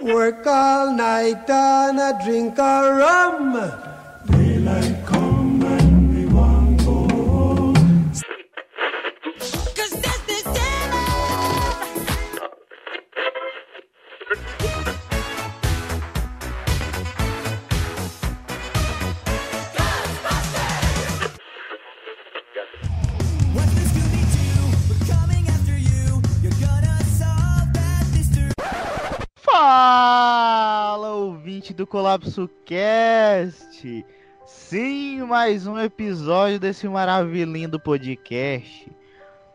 Work all night and a drink a rum. Colapso Cast! Sim, mais um episódio desse maravilhoso podcast.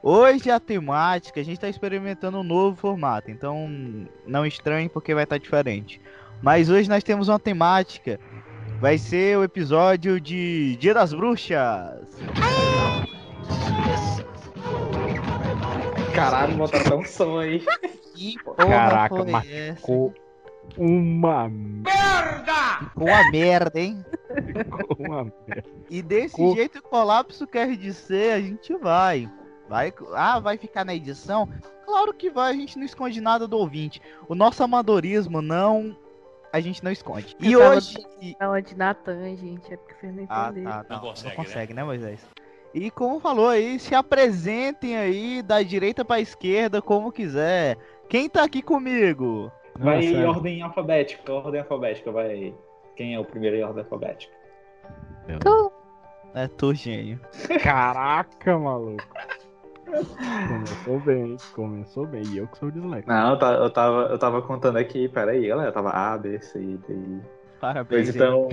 Hoje a temática, a gente está experimentando um novo formato, então não estranhe porque vai estar diferente. Mas hoje nós temos uma temática, vai ser o episódio de Dia das Bruxas. Caralho, botaram até um som aí. Que porra Caraca, foi mas essa? Ficou uma Ficou uma merda, hein? ficou uma merda. E desse Co- jeito o colapso quer dizer, a gente vai. Vai, ah, vai ficar na edição? Claro que vai, a gente não esconde nada do ouvinte. O nosso amadorismo não. A gente não esconde. E Eu tava hoje. Não, é de Natan, gente. É porque vocês não Ah, entenderam. tá, não, não consegue, consegue, né, Moisés? E como falou aí, se apresentem aí da direita pra esquerda, como quiser. Quem tá aqui comigo? Vai Nossa, em ordem alfabética, ordem alfabética, vai. Quem é o primeiro em ordem alfabética? Tu, É tu, gênio. Caraca, maluco. Começou bem, começou bem. E eu que sou disléxico. Não, eu eu tava, eu tava contando aqui, peraí, galera, tava A, B, C, D, I. Parabéns. Pois então,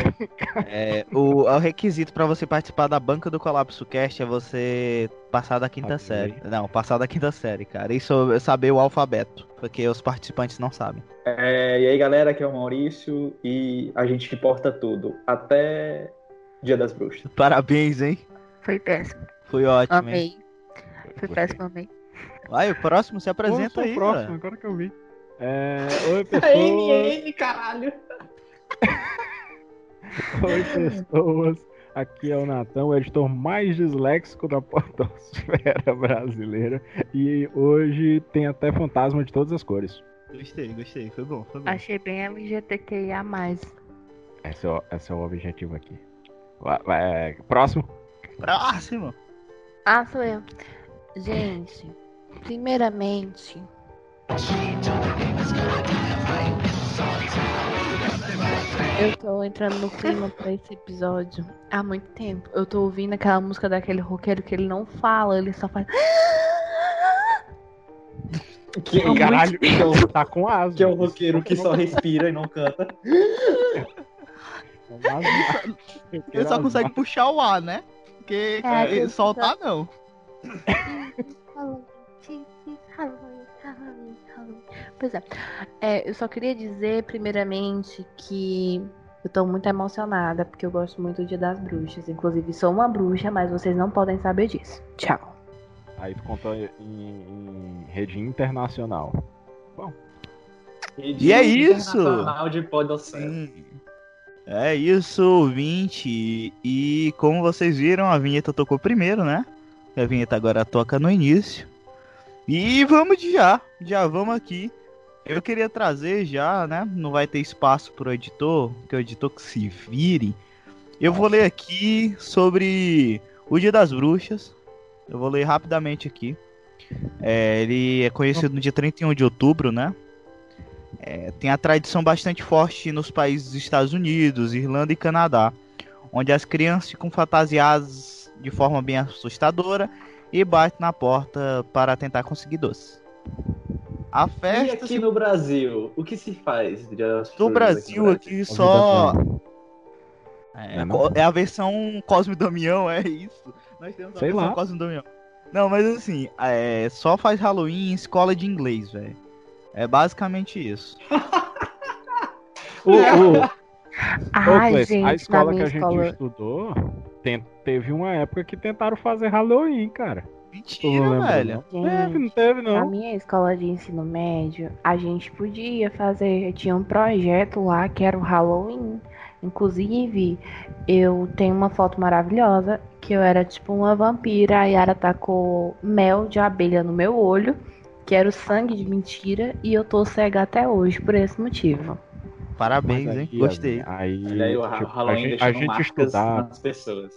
É, o, o requisito pra você participar da banca do Colapso Cast é você passar da quinta série. Não, passar da quinta série, cara. Isso é saber o alfabeto, porque os participantes não sabem. é, e aí galera, aqui é o Maurício e a gente importa tudo, até Dia das Bruxas. Parabéns, hein? foi péssimo. Foi ótimo, hein? Amei. Foi péssimo, amei. Vai, o próximo se apresenta Pô, aí, o próximo, cara. agora que eu vi. É, oi, pessoas. caralho! Oi, pessoas. Aqui é o Natan, o editor mais disléxico da podosfera brasileira. E hoje tem até fantasma de todas as cores. Gostei, gostei. Foi bom, foi bom. Achei bem LGBTQIA. Esse é o, esse é o objetivo aqui. Vai- vai- próximo. Próximo. Ah, sou eu. Gente, primeiramente. Eu tô entrando no clima pra esse episódio há muito tempo. Eu tô ouvindo aquela música daquele roqueiro que ele não fala, ele só faz. Que, Caralho, tá com asma. que é o roqueiro que só respira e não canta. Ele só consegue puxar o ar, né? Porque É, ele que- soltar, não. Pois é. É, eu só queria dizer, primeiramente, que eu tô muito emocionada, porque eu gosto muito do Dia das Bruxas. Inclusive, sou uma bruxa, mas vocês não podem saber disso. Tchau. Aí tu contou em, em rede internacional. E é isso! Internacional de. Sim. É isso, ouvinte. E como vocês viram, a vinheta tocou primeiro, né? A vinheta agora toca no início. E vamos de já. Já vamos aqui. Eu queria trazer já, né? Não vai ter espaço pro editor, que o editor que se vire. Eu vou ler aqui sobre o Dia das Bruxas. Eu vou ler rapidamente aqui. É, ele é conhecido no dia 31 de outubro, né? É, tem a tradição bastante forte nos países dos Estados Unidos, Irlanda e Canadá, onde as crianças ficam fantasiadas de forma bem assustadora e batem na porta para tentar conseguir doce. A E festa aqui se- no Brasil, o que se faz no Brasil aqui só É, é, é a versão Cosme e Damião, é isso. Nós temos a Sei versão lá. Cosme e Damião. Não, mas assim, é, só faz Halloween em escola de inglês, velho. É basicamente isso. O, o, Ô, Ai, gente, a escola que a gente escola. estudou, tem- teve uma época que tentaram fazer Halloween, cara. Não Mentira, lembra, velho. Não teve, não teve, Na não. minha escola de ensino médio, a gente podia fazer. Tinha um projeto lá que era o Halloween. Inclusive, eu tenho uma foto maravilhosa que eu era tipo uma vampira. A Yara tacou mel de abelha no meu olho. quero sangue de mentira e eu tô cega até hoje por esse motivo. Parabéns, Mas hein? aí, Gostei. Aí, aí o tipo, a Halloween gente, a gente estudava, nas pessoas.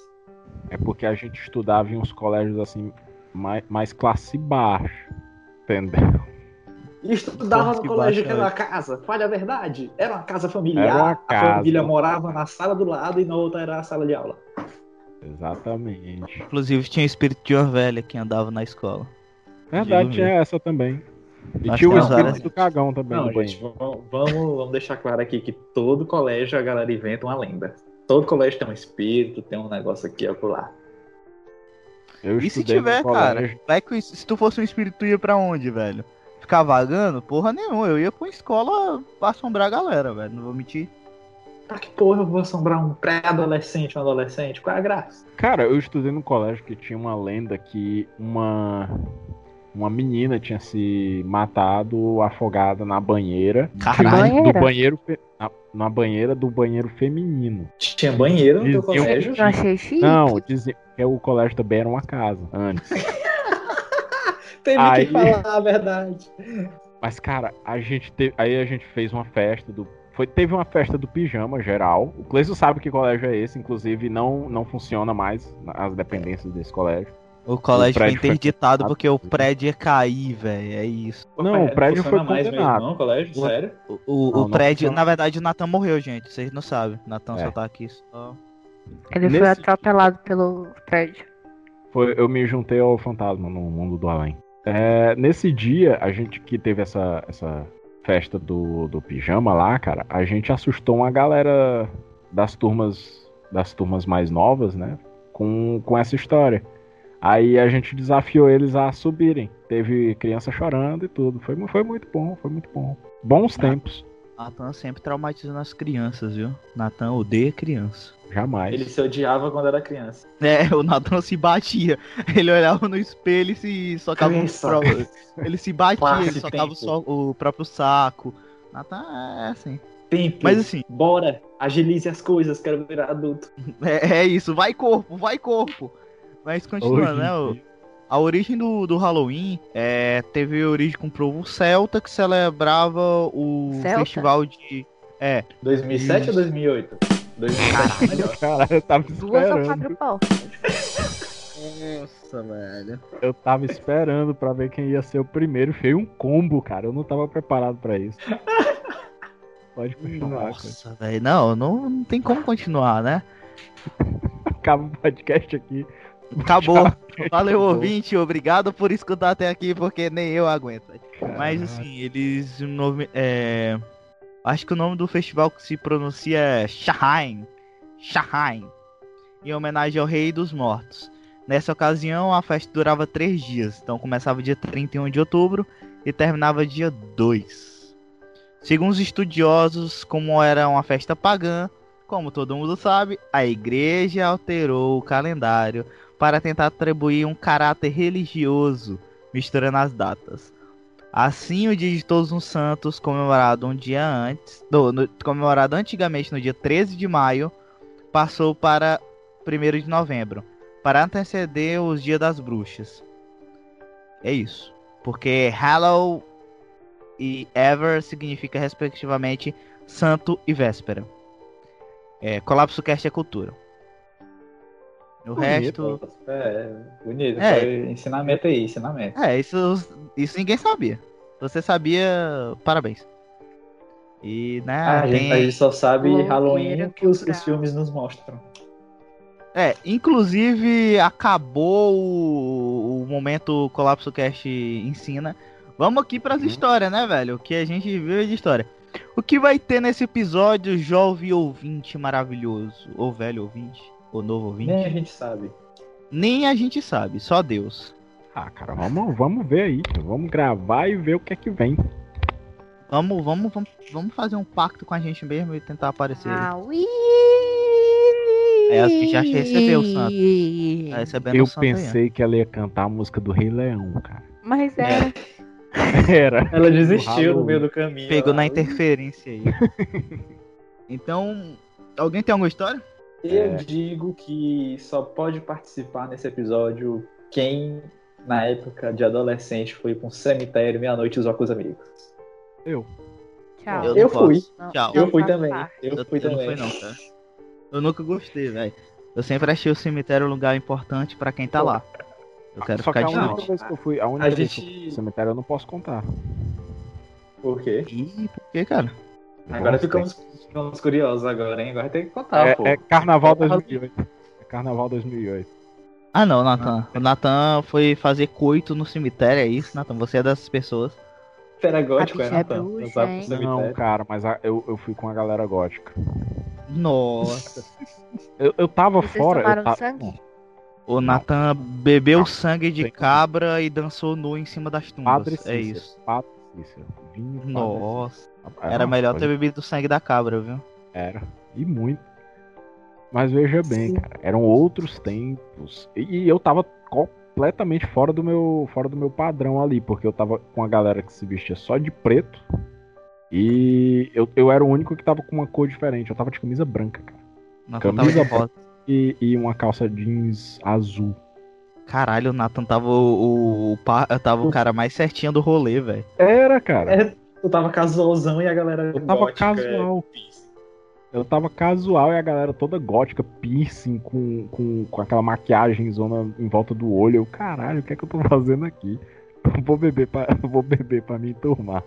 é porque a gente estudava em uns colégios assim, mais, mais classe baixa. Entendeu? E estudava no colégio que era uma casa. Fale a verdade. Era uma casa familiar. Era uma A casa. família morava na sala do lado e na outra era a sala de aula. Exatamente. Inclusive tinha o espírito de uma velha que andava na escola. Verdade, tinha essa também. E Acho tinha o espírito várias- do cagão também Não, gente, vamos, vamos deixar claro aqui que todo colégio a galera inventa uma lenda. Todo colégio tem um espírito, tem um negócio aqui e lá. Eu E se tiver, cara? Vai que se tu fosse um espírito, tu ia pra onde, velho? Ficar vagando? Porra nenhuma. Eu ia pra uma escola pra assombrar a galera, velho. Não vou mentir. Pra que porra eu vou assombrar um pré-adolescente, um adolescente? Qual é a graça? Cara, eu estudei no colégio que tinha uma lenda que uma uma menina tinha se matado afogada na banheira Caralho. Do banheiro na, banheira do banheiro feminino. Tinha banheiro no teu colégio? Eu achei chique. Não, dizia que o colégio também era uma casa antes. Teve Aí- que falar a verdade. Mas cara, a gente teve, aí a gente fez uma festa do foi, teve uma festa do pijama geral. O Cleiton sabe que colégio é esse, inclusive não não funciona mais as dependências desse colégio. O colégio foi prédio foi interditado fechado. porque o prédio ia cair, velho. É isso. Não, o prédio funciona foi mais mesmo, não, colégio? Ué. Sério? O, o, Não, o não prédio, funciona. na verdade, o Natan morreu, gente. Vocês não sabem. O Natan É. só tá aqui só. Ele foi Nesse atropelado pelo prédio. Foi, eu me juntei ao fantasma no mundo do além. É, nesse dia, a gente que teve essa, essa festa do, do pijama lá, cara, a gente assustou uma galera das turmas das turmas mais novas, né? Com, com essa história. Aí a gente desafiou eles a subirem. Teve criança chorando e tudo. Foi, foi muito bom, foi muito bom. Bons tempos. Natan sempre traumatizando as crianças, viu? Natan odeia criança. Jamais. Ele se odiava quando era criança. É, o Natan se batia. Ele olhava no espelho e se socava próprio. Ele se batia, Passe ele socava o, tempo. so- o próprio saco. Natan é assim. Tempo. Mas assim, Bora, agilize as coisas, quero virar adulto. é, é isso. Vai corpo, vai corpo. Mas continuando, né? o-. A origem do, do Halloween é, teve origem com o povo celta que celebrava o Celta? festival de. É, 2007 Isso. ou 2008? 2007 melhor. Cara, eu tava Duas ou quatro. Nossa, velho. Eu tava esperando pra ver quem ia ser o primeiro. Foi um combo, cara. Eu não tava preparado pra isso. Pode continuar. cara. Nossa, velho. Não, não, não tem como continuar, né? Acaba o podcast aqui. Acabou. Valeu, ouvinte. Obrigado por escutar até aqui, porque nem eu aguento. velho. Mas Caraca. assim, eles. nome- é, Acho que o nome do festival que se pronuncia é Shahain. Shahain. Em homenagem ao Rei dos Mortos. Nessa ocasião, a festa durava três dias. Então começava dia 31 de outubro e terminava dia 2. Segundo os estudiosos, como era uma festa pagã, como todo mundo sabe, a igreja alterou o calendário para tentar atribuir um caráter religioso, misturando as datas. Assim, o Dia de Todos os Santos, comemorado um dia antes, no- no- comemorado antigamente no dia 13 de maio, passou para 1 de novembro, para anteceder os Dias das Bruxas. É isso. Porque Hallow e Ever significa respectivamente santo e véspera. É, Colapso Cast é cultura. O resto. É, bonito. É. Foi ensinamento aí, ensinamento. É, isso, isso ninguém sabia. Se você sabia, parabéns. E, né, a, gente, tem- a gente só sabe Halloween que os, os filmes nos mostram. É, inclusive acabou o, o momento Colapso Cast ensina. Vamos aqui pras Uhum. histórias, né, velho? O que a gente viu de história. O que vai ter nesse episódio, jovem ouvinte maravilhoso? Ou velho ouvinte? Ou novo ouvinte? Nem a gente sabe. Nem a gente sabe, só Deus. Ah, cara, vamos, vamos ver aí. Vamos gravar e ver o que é que vem. Vamos, vamos, vamos, vamos fazer um pacto com a gente mesmo e tentar aparecer. Ah, ui! É, a gente já recebeu o santo. Tá recebendo Eu o santo aí, pensei que ela ia cantar a música do Rei Leão, cara. Mas era. Era. Ela desistiu no meio do caminho. Pegou lá. na interferência aí. então, alguém tem alguma história? Eu É. digo que só pode participar nesse episódio quem na época de adolescente, foi pra um cemitério meia-noite zoar com os amigos? Eu. Tchau. Eu Eu fui. Não, Tchau. Eu fui também. Eu Eu, fui eu não também. fui não, cara. Eu nunca gostei, velho. Eu sempre achei o cemitério um lugar importante pra quem tá lá. Eu quero Só que ficar a de única vez que eu fui, a única A vez que eu gente- fui no cemitério eu não posso contar. Por quê? Ih, por que, cara? Agora ficamos, ficamos curiosos agora, hein? Agora tem que contar, É, pô. é Carnaval É, 2008. É Carnaval 2008. Ah não, Nathan. O Nathan foi fazer coito no cemitério, é isso, Nathan? Você é dessas pessoas. Era gótico, era é Natan. bruxa. Não, cara, mas a- eu, eu fui com a galera gótica. Nossa. Eu, eu tava Vocês fora. eu tomaram ta- sangue? O Nathan bebeu Não, sangue de cabra e dançou nu em cima das tumbas. Padre é isso. Padre Cícero. Vinho Nossa. Era uma melhor coisa- ter bebido o sangue da cabra, viu? Era. E muito. Mas veja bem, cara, eram outros tempos. E, e eu tava completamente fora do meu fora do meu padrão ali, porque eu tava com a galera que se vestia só de preto. E eu, eu era o único que tava com uma cor diferente. Eu tava de camisa branca, cara. De Camisa rosa. E, e uma calça jeans azul. Caralho, o Nathan tava o, o, o tava o cara mais certinho do rolê, velho. Era, cara. É, Eu tava casualzão e a galera. Eu tava gótica, é, casual. Eu tava casual e a galera toda gótica, piercing, com, com, com aquela maquiagem zona em volta do olho. Eu, caralho, o que é que eu tô fazendo aqui? Eu vou beber pra, vou beber pra me enturmar.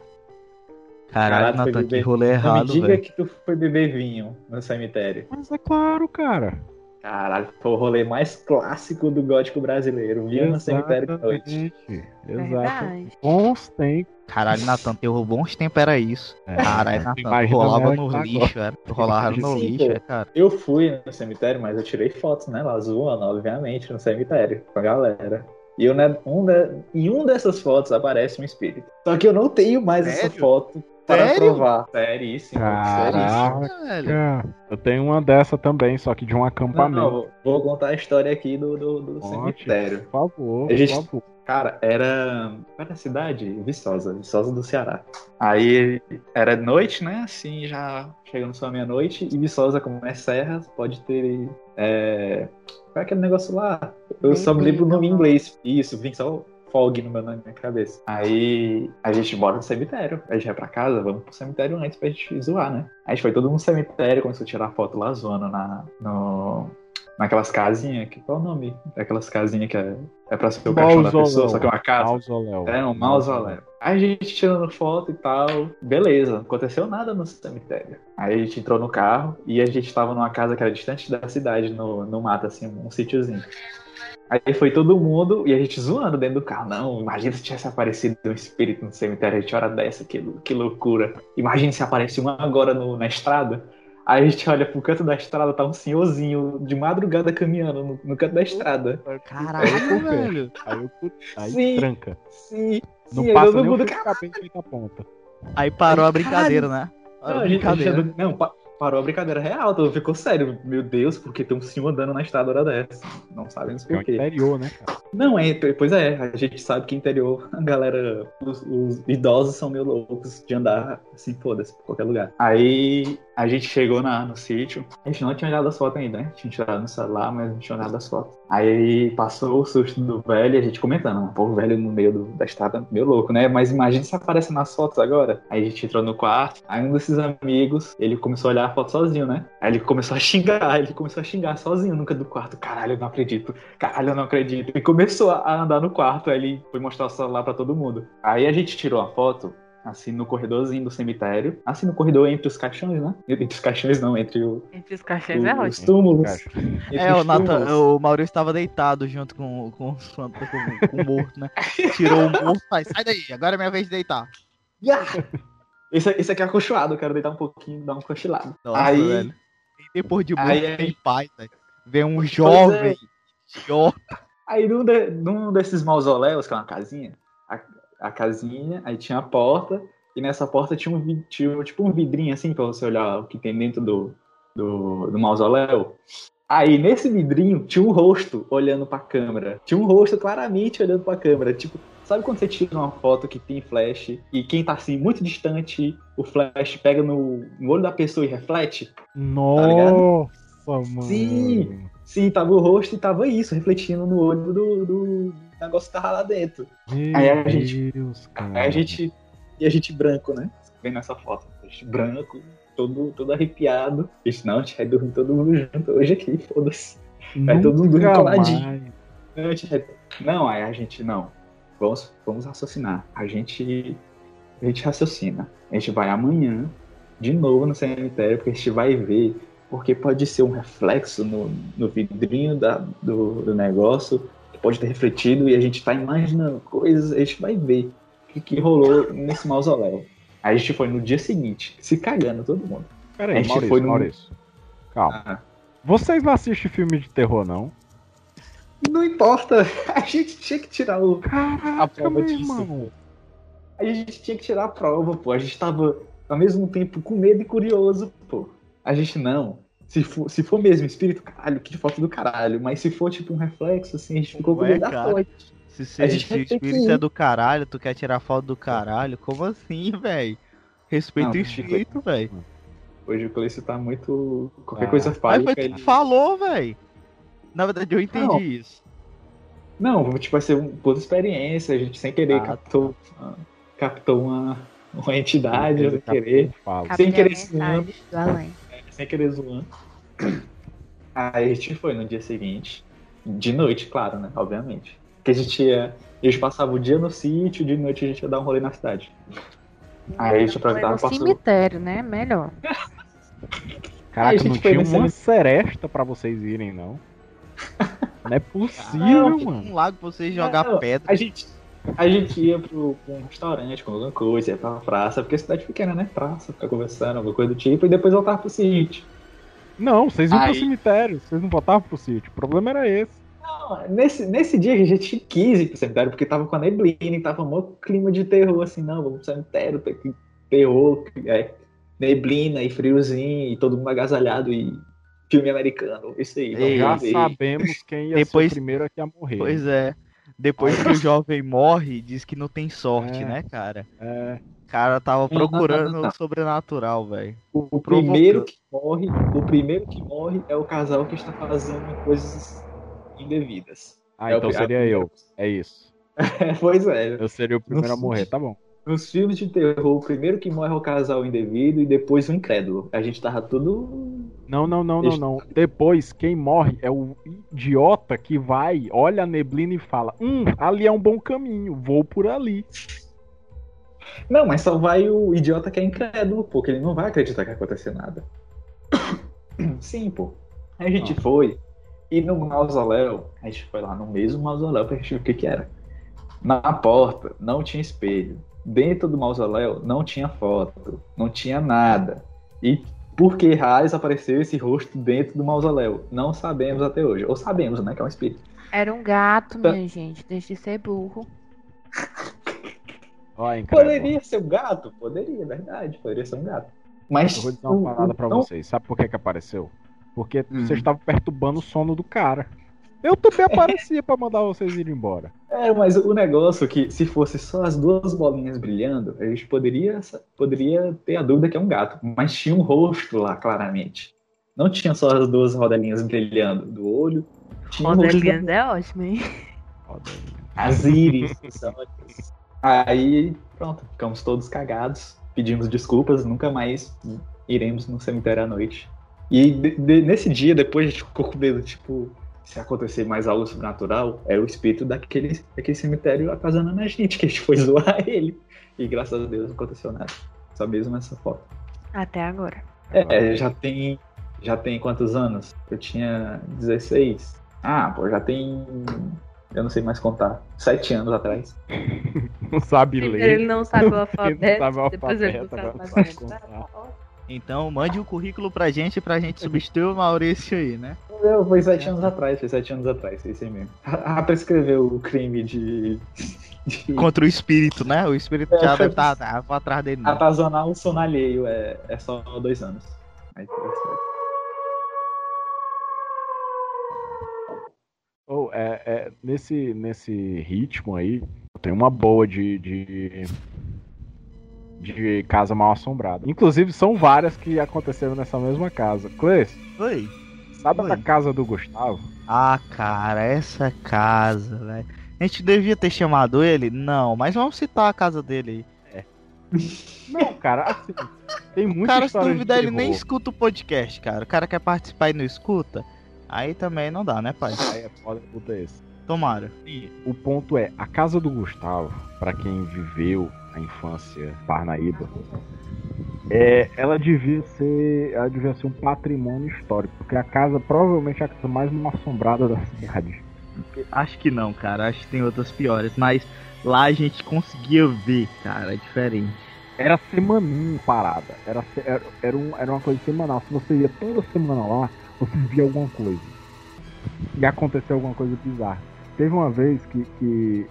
Caralho, Nathan, que rolê Não me errado, diga velho. que tu foi beber vinho no cemitério. Mas é claro, cara. Caralho, foi o rolê mais clássico do gótico brasileiro. Vinho no cemitério de noite. Exatamente. Exato. Bons tempos. Caralho, Nathan, teu bons tempos era isso. É. Caralho, tu Imagina rolava ela no que tá lixo, era. Rolava no Sim, lixo, é, cara. Eu fui no cemitério, mas eu tirei fotos, né? Lá zoando, obviamente, no cemitério, com a galera. E eu, né, um de- em um dessas fotos aparece um espírito. Só que eu não tenho mais essa Sério? foto para Sério? provar. Seríssimo, seríssimo. Caraca. Velho. Eu tenho uma dessa também, só que de um Não, acampamento. não, vou- vou contar a história aqui do, do, do cemitério. Por favor, A gente- por favor. Cara, era. Qual era a cidade? Viçosa, Viçosa do Ceará. Aí era noite, né? Assim, já chegando só meia-noite. E Viçosa, como é serra, pode ter. É... Qual é aquele negócio lá? Eu só me lembro o nome em inglês. Isso, vim só fog no meu, na minha cabeça. Aí a gente bora no cemitério. A gente vai pra casa, vamos pro cemitério antes pra gente zoar, né? A gente foi todo mundo no cemitério, começou a tirar foto lá zoando na, no, naquelas casinhas. Que, qual é o nome? Daquelas casinhas que é, é pra ser o caixão da pessoa, só que é uma casa. Mausoléu. É, um mausoléu. Aí a gente tirando foto e tal, beleza, não aconteceu nada no cemitério. Aí a gente entrou no carro e a gente tava numa casa que era distante da cidade, no, no mato, assim, um sítiozinho. Aí foi todo mundo e a gente zoando dentro do carro. Não, imagina se tivesse aparecido um espírito no cemitério, a gente hora dessa, que, que loucura. Imagina se aparece um agora no- na estrada. Aí a gente olha pro canto da estrada, tá um senhorzinho de madrugada caminhando no, no canto da estrada. Caralho, velho. Aí, eu, aí Sim. tranca. Sim, Não sim, passa todo mundo. Aí parou a brincadeira, né? Não, a gente, a gente brincadeira. andou- não, pa- parou a brincadeira real, todo mundo ficou sério. Meu Deus, porque tem um senhor andando na estrada hora dessa. Não sabemos É o por quê. interior, né, cara? Não, é, pois é, a gente sabe que interior, a galera, os, os idosos são meio loucos de andar assim, foda-se, por qualquer lugar. Aí a gente chegou na, no sítio, a gente não tinha olhado as fotos ainda, né? Tinha tirado no celular, mas não tinha olhado as fotos. Aí passou o susto do velho e a gente comentando, pô, o velho no meio do- da estrada, meio louco, né? Mas imagina se aparece nas fotos agora. Aí a gente entrou no quarto, aí um desses amigos, ele começou a olhar a foto sozinho, né? Aí ele começou a xingar, ele começou a xingar sozinho canto do quarto. Caralho, eu não acredito. Caralho, eu não acredito. E começou a andar no quarto, aí ele foi mostrar o celular pra todo mundo. Aí a gente tirou a foto, assim, no corredorzinho do cemitério. Assim, no corredor entre os caixões, né? Entre os caixões não, entre o- Entre os caixões é os ótimo. túmulos. Cara, Entre É, os o, Nathan, túmulos. o Maurício estava deitado junto com, com, os com, com o morto, né? Tirou o morto, faz, sai daí, agora é minha vez de deitar. Esse, esse aqui é acolchoado, eu quero deitar um pouquinho, dar um cochilado. Nossa, aí, velho. Depois de morto, aí- tem paz. Vem um jovem, idiota. Aí num, de- num desses mausoléus, que é uma casinha, a, casinha, aí tinha a porta, e nessa porta tinha um, tinha, tipo um vidrinho assim, pra você olhar o que tem dentro do, do, do mausoléu. Aí nesse vidrinho tinha um rosto olhando pra câmera. Tinha um rosto claramente olhando pra câmera. Tipo, sabe quando você tira uma foto que tem flash e quem tá assim muito distante, o flash pega no, no olho da pessoa e reflete? Nossa, mano. Sim. Sim, tava o rosto e tava isso, refletindo no olho do, do, o negócio tava lá dentro. Meu Aí a gente- Deus, cara. Aí a gente. E a gente branco, né? Vem nessa foto. A gente branco, todo, todo arrepiado. A gente, não, a gente vai dormir todo mundo junto hoje aqui, foda-se. Vai todo mundo Nunca coladinho. Não, aí a gente, não. Vamos, vamos raciocinar. A gente. A gente raciocina. A gente vai amanhã, de novo no cemitério, porque a gente vai ver. Porque pode ser um reflexo no, no vidrinho da, do, do negócio, que pode ter refletido, e a gente tá imaginando coisas, a gente vai ver o que, que rolou nesse mausoléu. Aí a gente foi no dia seguinte, se cagando todo mundo. A Peraí, gente Maurício, foi no- Maurício. Calma. Ah, Vocês não assistem filme de terror, não? não importa, a gente tinha que tirar o, Caraca, prova meu disso, irmão. A gente tinha que tirar a prova, pô. A gente tava ao mesmo tempo com medo e curioso, pô. A gente não. Se for, se for mesmo espírito, caralho, que foto do caralho. Mas se for tipo um reflexo, assim, a gente ficou com medo da foto. Se, gente se o espírito é do caralho, tu quer tirar foto do caralho? Como assim, velho? Respeita Não, o espírito, velho. Hoje o Cleiton tá muito. Qualquer Ah. coisa Mas foi tu ele... falou, velho. Na verdade, eu entendi Não. isso. Não, tipo, vai ser uma boa experiência. A gente sem querer Ah, tá. captou, ah, captou uma, uma entidade, sem Capitão querer. Fala. Sem querer do além. Sem querer zoando. Aí a gente foi no dia seguinte, de noite, claro, né? Obviamente. Que a gente ia. A gente passava o dia no sítio, de noite a gente ia dar um rolê na cidade. Aí a gente aproveitava no passou. cemitério, né? Melhor. Caraca, Aí a gente não foi tinha uma seresta pra vocês irem, não. Não é possível, Não, mano. Um lago pra vocês jogar Não, pedra. A gente, a gente ia pro, pra um restaurante com alguma coisa, ia pra uma praça, porque a cidade pequena, né? Praça, ficar conversando, alguma coisa do tipo, e depois voltava pro sítio. Não, vocês iam pro Aí- cemitério, vocês não voltavam pro sítio. O problema era esse. Não, nesse, nesse dia a gente quis ir pro cemitério, porque tava com a neblina e tava um clima de terror, assim, não, vamos pro cemitério, tem que- terror, é, neblina e friozinho, e todo mundo agasalhado e filme americano, isso aí. Ei, Já sabemos quem ia Depois- ser o primeiro aqui a morrer. Pois é. Depois que o jovem morre, diz que não tem sorte, É. né, cara? É, O cara tava Não, procurando não, não. o sobrenatural, velho. O, o primeiro que morre, o primeiro que morre é o casal que está fazendo coisas indevidas. Ah, É então seria eu. É isso. pois é. Eu seria o primeiro a morrer, tá bom. Nos filmes de terror, o primeiro que morre é o casal indevido e depois o incrédulo. A gente tava tudo. Não, não, não, não, não. Depois, quem morre é o idiota que vai, olha a neblina e fala: Hum, ali é um bom caminho, vou por ali. Não, mas só vai o idiota que é incrédulo, pô, que ele não vai acreditar que aconteceu nada. Sim, pô. Aí a gente Ah. foi, e no mausoléu, a gente foi lá no mesmo mausoléu pra gente ver o que que era. Na porta não tinha espelho. Dentro do mausoléu não tinha foto, não tinha nada. E por que raios apareceu esse rosto dentro do mausoléu? Não sabemos até hoje. Ou sabemos, né, que é um espírito. Era um gato, Tá. minha gente. Deixa de ser burro. Incrível. Poderia ser um gato? Poderia, é verdade. Poderia ser um gato. Mas Eu vou dizer uma parada pra não- vocês. Sabe por que que apareceu? Porque Hum. vocês estavam perturbando o sono do cara. Eu também aparecia pra mandar vocês irem embora. É, mas o negócio é que se fosse só as duas bolinhas brilhando, a gente poderia, poderia ter a dúvida que é um gato. Mas tinha um rosto lá, claramente. Não tinha só as duas rodelinhas brilhando do olho. Rosto Rodelias é ótimo, hein? As íris. Aí, pronto, ficamos todos cagados. Pedimos desculpas, nunca mais iremos no cemitério à noite. E de- de- nesse dia, depois a gente ficou com medo, tipo, se acontecer mais algo sobrenatural, é o espírito daquele, daquele cemitério atazanando na gente, que a gente foi zoar ele. E graças a Deus não aconteceu nada. Só mesmo essa foto. Até agora. É, já tem. Já tem quantos anos? Eu tinha 16. Ah, pô, já tem. Eu não sei mais contar. Sete anos atrás. Não sabe ler. ele não sabe o Ele alfabeto, não sabe o depois ele não alfabeto, sabe contar. Então mande o currículo pra gente, pra gente substituir o Maurício aí, né? Não, foi sete anos atrás, foi sete anos atrás, foi isso aí mesmo. Ah, prescreveu o crime de. de Contra o espírito, né? O espírito É, já foi- deve estar tá, tá atrás dele. Não. atazanar o sono alheio, é, é só dois anos. Aí tá certo. Ou, é, é, nesse, nesse ritmo aí, eu tenho uma boa de, de, de casa mal assombrada. Inclusive, são várias que aconteceram nessa mesma casa. Cleice, Oi. Sabe Oi. a casa do Gustavo? Ah, cara, essa casa, velho. A gente devia ter chamado ele? Não, mas vamos citar a casa dele aí. Não, cara, assim, tem muita cara, se história de duvidar, ele nem escuta o podcast, cara. O cara quer participar e não escuta. Aí também não dá, né, pai? Aí é foda puta esse. Tomara. E o ponto é, a casa do Gustavo, pra quem viveu a infância Parnaíba, é, ela devia ser, ela devia ser um patrimônio histórico, porque a casa provavelmente é a casa mais mal assombrada da cidade. Acho que não, cara. Acho que tem outras piores. Mas lá a gente conseguia ver, cara, é diferente. Era semaninho parada, era, era, era, um- era uma coisa semanal. Se você ia toda semana lá, você via alguma coisa. E aconteceu alguma coisa bizarra. Teve uma vez que, que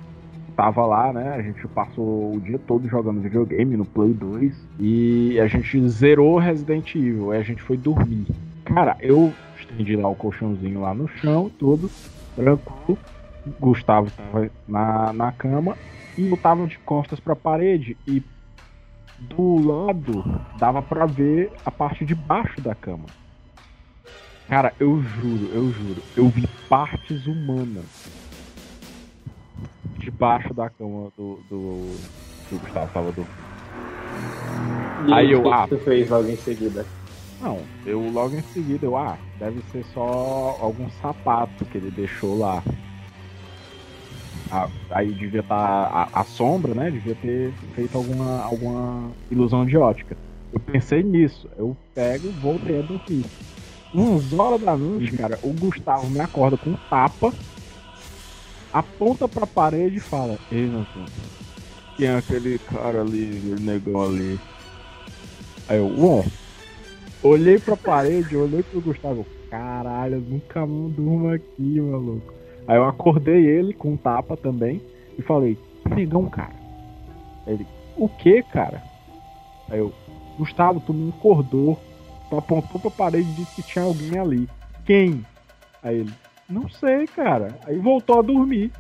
tava lá, né? A gente passou o dia todo jogando videogame no Play 2 e a gente zerou Resident Evil. Aí a gente foi dormir. Cara, eu estendi lá o colchãozinho lá no chão, tudo, tranquilo. Gustavo tava na, na cama e eu tava de costas pra parede e do lado dava pra ver a parte de baixo da cama. Cara, eu juro, eu juro, eu vi partes humanas debaixo da cama do, do, do Gustavo tava do. E Aí eu, que ah. tu fez logo em seguida? Não, eu logo em seguida, eu, ah, deve ser só algum sapato que ele deixou lá. Ah, aí devia estar a, a sombra, né? Devia ter feito alguma, alguma ilusão de ótica. Eu pensei nisso. Eu pego e voltei a dormir. Umas horas da noite, cara, o Gustavo me acorda com um tapa, aponta pra parede e fala: Ei, Nathan, quem é aquele cara ali, negão ali? Aí eu, ué. Olhei pra parede, olhei pro Gustavo. Caralho, eu nunca durmo aqui, maluco. Aí eu acordei ele com um tapa também e falei, negão, cara. Ele, o que, cara? Aí eu, Gustavo, tu me acordou. Tu apontou pra parede e disse que tinha alguém ali. Quem? Aí ele, não sei, cara. Aí voltou a dormir.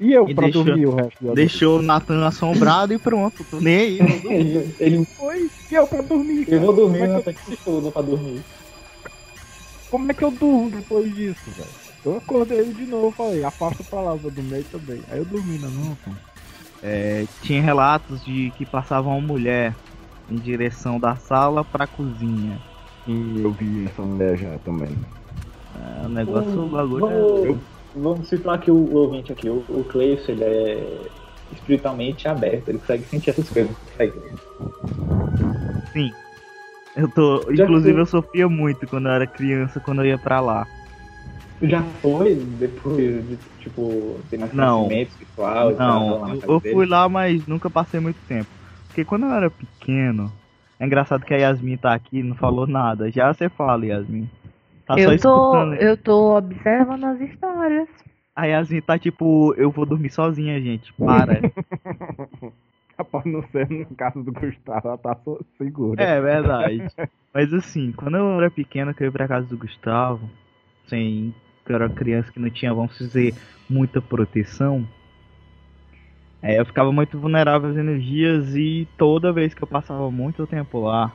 E eu E pra deixou- dormir o resto da? Deixou o Nathan assombrado e pronto. Tô nem aí. ele, ele, Foi, e eu pra dormir. eu cara. vou dormir, Como é que se foda pra dormir. Como é que eu durmo depois disso, velho? Eu acordei ele de novo, falei, afasta pra lá, vou dormir também. Aí eu dormi, não, não, pô. É, tinha relatos de que passava uma mulher em direção da sala pra cozinha. E eu vi essa mulher já também. É, o negócio, o bagulho. é- Vamos, vamos situar aqui o, o ouvinte aqui. O, o ele é espiritualmente aberto. Ele consegue sentir essas coisas. Consegue. Sim. Eu tô. Já Inclusive fui. eu sofria muito quando eu era criança, quando eu ia pra lá. Tu já foi depois de, tipo, ter mais Não. conhecimento tal, Não, eu, eu fui lá, mas nunca passei muito tempo. Porque quando eu era pequeno, é engraçado que a Yasmin tá aqui e não falou nada. Já você fala, Yasmin. Tá só eu, tô, escutando. eu tô observando as histórias. A Yasmin tá tipo, eu vou dormir sozinha, gente. Para. Rapaz, não ser no caso do Gustavo, ela tá segura. é verdade. Mas assim, quando eu era pequeno, que eu ia pra casa do Gustavo, sem que eu era criança que não tinha, vamos dizer, muita proteção. É, eu ficava muito vulnerável às energias e toda vez que eu passava muito tempo lá,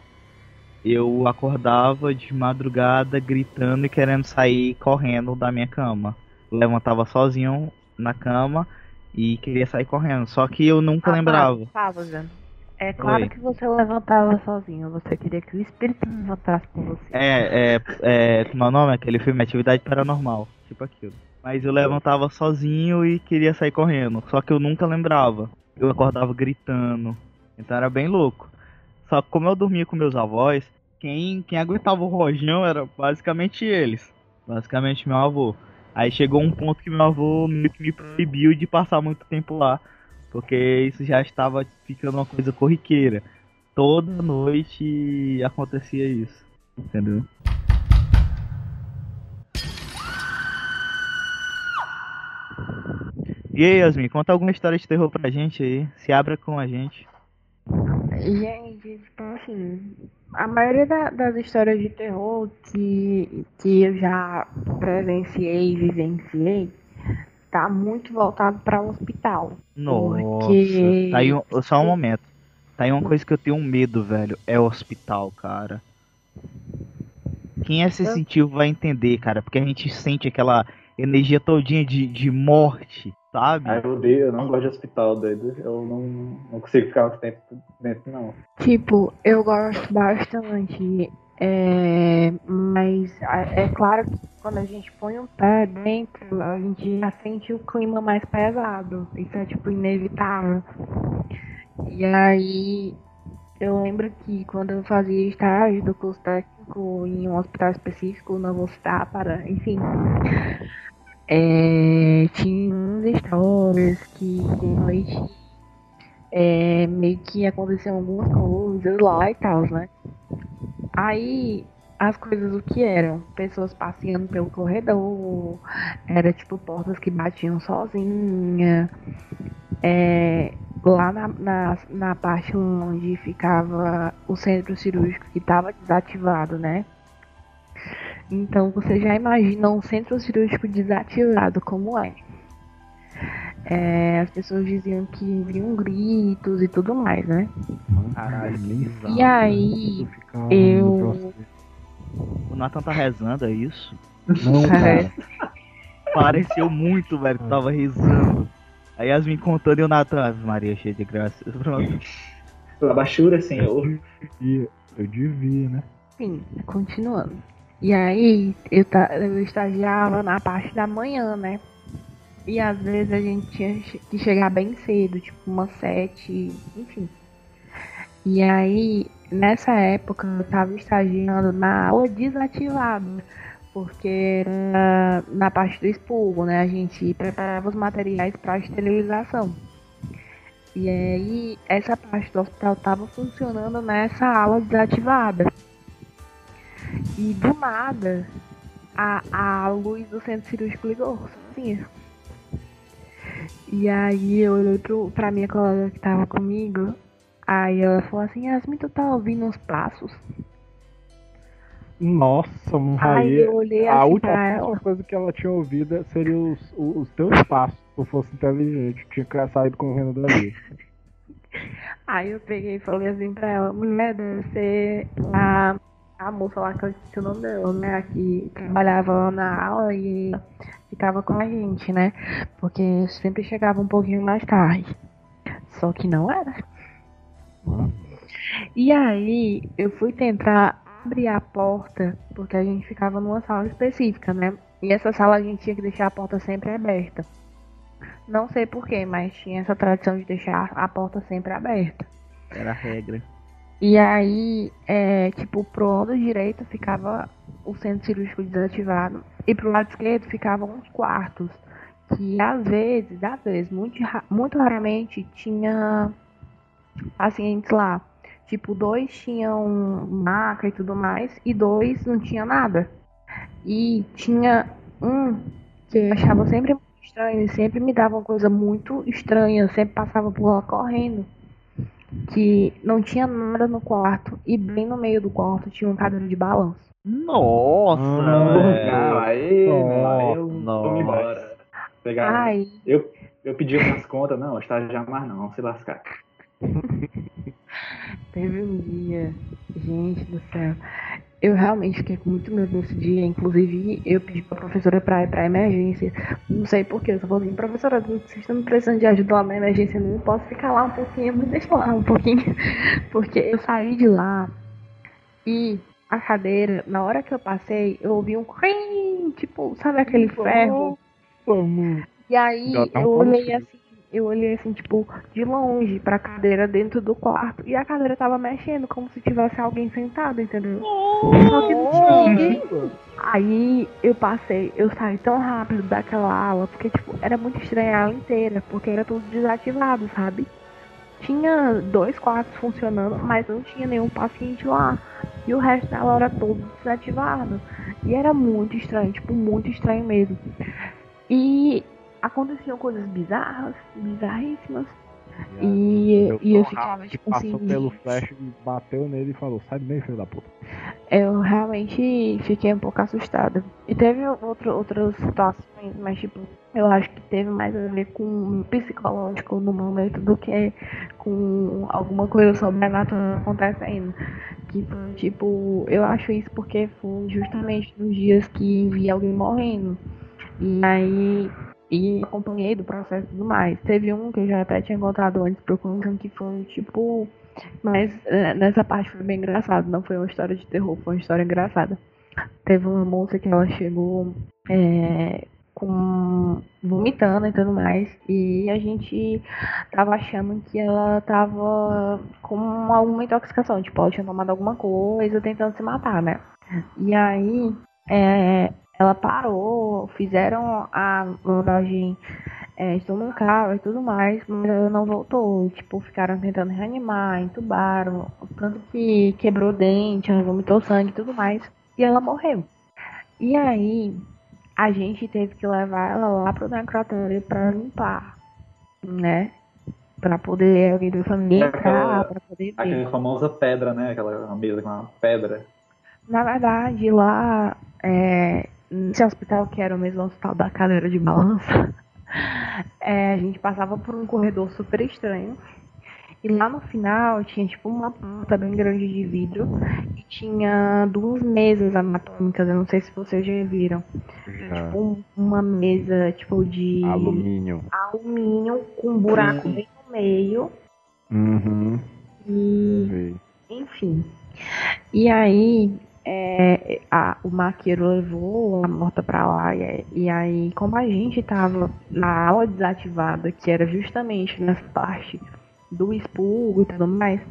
eu acordava de madrugada gritando e querendo sair correndo da minha cama. Levantava sozinho na cama e queria sair correndo, só que eu nunca Ah, lembrava. Pausa. É claro Oi. que você levantava sozinho. Você queria que o espírito levantasse por você. É, é, é, como é o nome? Aquele filme Atividade Paranormal, tipo aquilo. Mas eu levantava sozinho e queria sair correndo, só que eu nunca lembrava. Eu acordava gritando, então era bem louco. Só que como eu dormia com meus avós, quem, quem aguentava o rojão era basicamente eles. Basicamente meu avô. Aí chegou um ponto que meu avô meio que me proibiu de passar muito tempo lá, porque isso já estava ficando uma coisa corriqueira. Toda noite acontecia isso, entendeu? E aí, Yasmin, conta alguma história de terror pra gente aí. Se abra com a gente. Gente, tipo assim, a maioria da- das histórias de terror que, que eu já presenciei e vivenciei tá muito voltado para o hospital. Nossa, Porque- tá aí um- só um momento. Tá aí uma coisa que eu tenho medo, velho. É o hospital, cara. Quem é se sentiu vai entender, cara. Porque a gente sente aquela energia todinha de, de morte, sabe? Ah, eu odeio, eu não gosto de hospital, doido. Eu não, não consigo ficar muito tempo dentro, não. Tipo, eu gosto bastante. É, mas é claro que quando a gente põe um pé dentro, a gente já sente o clima mais pesado. Isso é tipo inevitável. E aí eu lembro que quando eu fazia estágio do curso técnico em um hospital específico, não vou citar para, enfim. É, tinha umas histórias que noite é, meio que aconteciam algumas coisas lá e tal, né? Aí as coisas o que eram? Pessoas passeando pelo corredor, era tipo portas que batiam sozinha. É, lá na, na, na parte onde ficava o centro cirúrgico que estava desativado, né? Então você já imagina um centro cirúrgico desativado como é. É, as pessoas diziam que viam gritos e tudo mais, né? Caralho. E aí, Ficar olhando eu-. O Nathan tá rezando, é isso? Não, Parece. cara. Pareceu muito, velho, que tava rezando. Aí Yasmin contando e o Nathan, Ave Maria, cheia de graça. Pronto. Pela baixura, senhor. devia, eu devia, né? Enfim, continuando. E aí, eu, eu estagiava na parte da manhã, né? E às vezes a gente tinha que chegar bem cedo, tipo umas sete, enfim. E aí, nessa época, eu tava estagiando na aula desativada, porque era na parte do expurgo, né? A gente preparava os materiais para esterilização. E aí, essa parte do hospital tava funcionando nessa aula desativada. E do nada, a, a luz do centro cirúrgico ligou, sozinha. E aí eu olhei pro, pra minha colega que tava comigo. Aí ela falou assim, Yasmin, tu tá ouvindo uns passos? Nossa, um Aí raio. eu olhei A assim última, ela. coisa que ela tinha ouvido seria os, os, os teus passos. Se eu fosse inteligente, tinha que saído correndo dali. Aí eu peguei e falei assim pra ela, mulher, deve ser a, a moça lá que eu esqueci o nome dela, né? Que trabalhava na aula e ficava com a gente, né? Porque sempre chegava um pouquinho mais tarde. Só que não era. E aí eu fui tentar abrir a porta, porque a gente ficava numa sala específica, né? E essa sala a gente tinha que deixar a porta sempre aberta. Não sei porquê, mas tinha essa tradição de deixar a porta sempre aberta. Era a regra. E aí, é, tipo, pro lado direito ficava o centro cirúrgico desativado. E pro lado esquerdo ficavam uns quartos. Que às vezes, às vezes, muito, muito raramente tinha pacientes lá. Tipo, dois tinham maca e tudo mais, e dois não tinha nada. E tinha um que eu achava sempre muito estranho, e sempre me dava uma coisa muito estranha, sempre passava por lá correndo que não tinha nada no quarto e bem no meio do quarto tinha um cadeira de balanço. Nossa, Ah. Não, aí, não, aí eu Nossa. vou embora. Pegar, Ai, eu, eu pedi umas contas, não, estagiar mais não, se lascar. teve um dia, gente do céu, eu realmente fiquei com muito medo nesse dia, inclusive eu pedi pra professora pra ir pra emergência, não sei porquê, eu só falei assim, professora, vocês estão precisando de ajuda lá na emergência, eu não posso ficar lá um pouquinho, me deixa lá um pouquinho, porque eu saí de lá e a cadeira, na hora que eu passei, eu ouvi um crim, tipo, sabe aquele ferro? Mano. E aí eu olhei assim, eu olhei assim, tipo, de longe pra cadeira dentro do quarto. E a cadeira tava mexendo, como se tivesse alguém sentado, entendeu? Só que não tinha ninguém. Aí eu passei, eu saí tão rápido daquela aula, porque tipo, era muito estranha a aula inteira, porque era tudo desativado, sabe? Tinha dois quartos funcionando, mas não tinha nenhum paciente lá. E o resto da aula era todo desativado. E era muito estranho, tipo, muito estranho mesmo. E aconteciam coisas bizarras, bizarríssimas. E, Eu e eu ficava tipo passou assim. pelo flash, bateu nele e falou: sai do meio, filho da puta. Eu realmente fiquei um pouco assustada. E teve outro, outras situações, mas tipo, eu acho que teve mais a ver com o psicológico no momento do que com alguma coisa sobrenatural acontecendo. Que, tipo, eu acho isso porque foi justamente nos dias que vi alguém morrendo. E aí e acompanhei do processo e tudo mais. Teve um que eu já até tinha encontrado antes procurando que foi tipo. Mas é, nessa parte foi bem engraçado, não foi uma história de terror, foi uma história engraçada. Teve uma moça que ela chegou é, com vomitando e tudo mais. E a gente tava achando que ela tava com alguma intoxicação, tipo, ela tinha tomado alguma coisa tentando se matar, né? E aí é, ela parou, fizeram a lavagem é, estomacal e tudo mais, mas ela não voltou. Tipo, ficaram tentando reanimar, entubaram, tanto que quebrou o dente, vomitou sangue e tudo mais, e ela morreu. E aí, a gente teve que levar ela lá pro necrotério pra limpar, né? Pra poder alguém da família entrar, pra poder ver. Aquela famosa pedra, né? Aquela mesa com uma pedra. Na verdade, lá, é, nesse hospital, que era o mesmo hospital da cadeira de balança, é, a gente passava por um corredor super estranho. E lá no final tinha tipo uma porta bem grande de vidro e tinha duas mesas anatômicas, eu não sei se vocês já viram. Já. Tipo um- uma mesa tipo de Alumínio. alumínio com um buraco Sim. bem no meio. Uhum. E enfim. E aí, é, a- o maqueiro levou a morta pra lá. E, e aí, como a gente tava na aula desativada, que era justamente nessa parte do expurgo e tudo mais,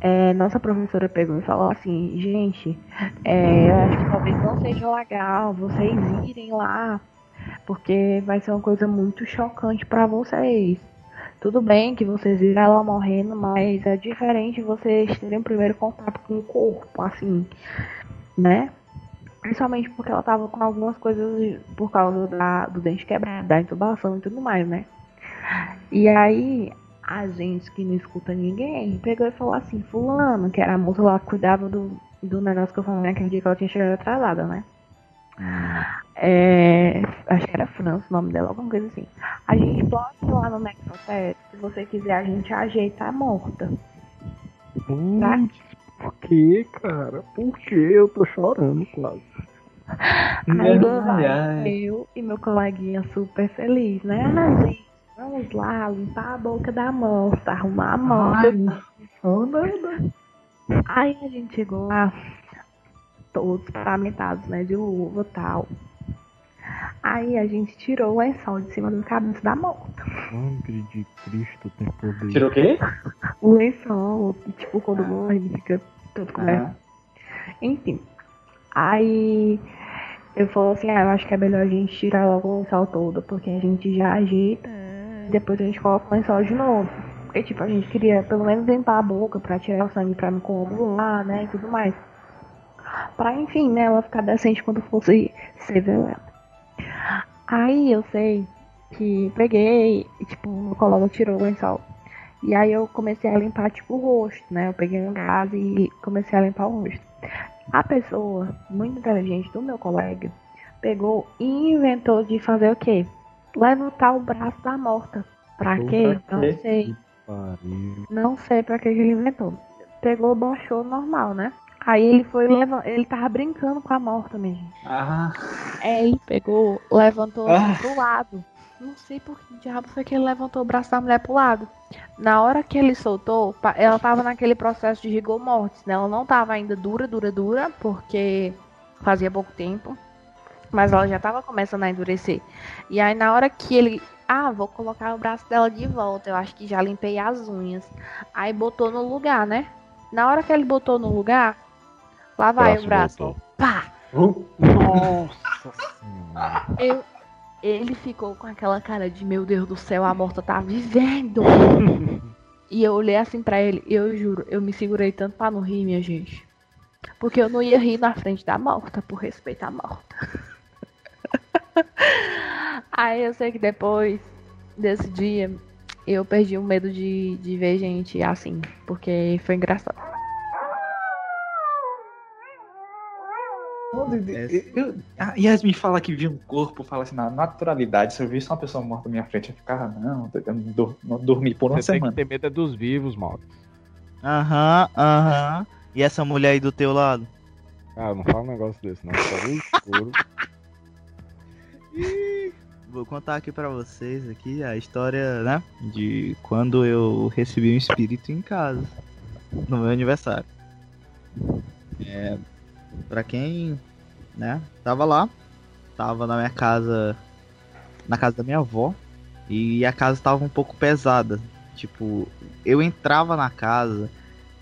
é, nossa professora pegou e falou assim: gente, é, eu acho que talvez não seja legal vocês irem lá, porque vai ser uma coisa muito chocante pra vocês. Tudo bem que vocês viram ela morrendo, mas é diferente vocês terem o primeiro contato com o corpo, assim, né? Principalmente porque ela tava com algumas coisas por causa da, do dente quebrado, da intubação e tudo mais, né? E aí, a gente que não escuta ninguém pegou e falou assim: Fulano, que era a moça lá que cuidava do, do negócio que eu falei naquele dia que ela tinha chegado atrasada, né? É, acho que era França o nome dela, alguma coisa assim. A gente pode ir lá no necrotério, se você quiser, a gente ajeita a morta. Putz, por que, cara? Por que? Eu tô chorando quase. Aí lá Ai, ai. eu e meu coleguinha super feliz, né? Ah, gente, vamos lá limpar a boca da morta, arrumar a morta. Oh, não, não. Aí a gente chegou lá, todos paramentados, né, de luva e tal. Aí a gente tirou o lençol de cima da cabeça da morta. Sangre de Cristo tem poder. Tirou o quê? O lençol, tipo, quando morre, ele fica todo coberto. Ah, Enfim. Aí eu falou assim, ah, eu acho que é melhor a gente tirar logo o lençol todo, porque a gente já ajeita e depois a gente coloca o lençol de novo. Porque tipo, a gente queria pelo menos limpar a boca pra tirar o sangue pra não coagular, né? E tudo mais. Pra enfim, né, ela ficar decente quando fosse ser velada. Aí eu sei que peguei, e, tipo, o meu colega tirou o lençol. E aí eu comecei a limpar, tipo, o rosto, né? Eu peguei um gás e comecei a limpar o rosto. A pessoa, muito inteligente do meu colega, pegou e inventou de fazer o quê? Levantar o braço da morta. Pra Pra quê? quê? Não sei. Pariu. Não sei pra que ele inventou. Pegou, baixou normal, né? Aí ele foi levan- ele tava brincando com a morta, gente. Ah, É, ele pegou, levantou Ah. pro lado. Não sei por que diabo foi que ele levantou o braço da mulher pro lado. Na hora que ele soltou, ela tava naquele processo de rigor mortis, né? Ela não tava ainda dura, dura, dura, porque fazia pouco tempo. Mas ela já tava começando a endurecer. E aí na hora que ele. Ah, vou colocar o braço dela de volta. Eu acho que já limpei as unhas. Aí botou no lugar, né? Na hora que ele botou no lugar, lá vai o braço. voltou. Pá! uh, Nossa senhora. Eu, ele ficou com aquela cara de meu Deus do céu, a morta tá vivendo. e eu olhei assim pra ele, e eu juro, eu me segurei tanto pra não rir, minha gente. Porque eu não ia rir na frente da morta, por respeito à morta. Aí eu sei que depois desse dia, eu perdi o medo de, de ver gente assim, porque foi engraçado. Eu, a Yasmin fala que viu um corpo, fala assim, na naturalidade, se eu visse uma pessoa morta na minha frente, eu ficava, não, eu não, dur- não dormi por uma Você tem semana. que ter medo é dos vivos, Malta. Aham, aham. E essa mulher aí do teu lado? Cara, não fala um negócio desse, não. Tá no escuro. Vou contar aqui pra vocês aqui a história, né? De quando eu recebi um espírito em casa. No meu aniversário. É, pra quem, né, tava lá. Tava na minha casa. Na casa da minha avó. E a casa tava um pouco pesada. Tipo, eu entrava na casa,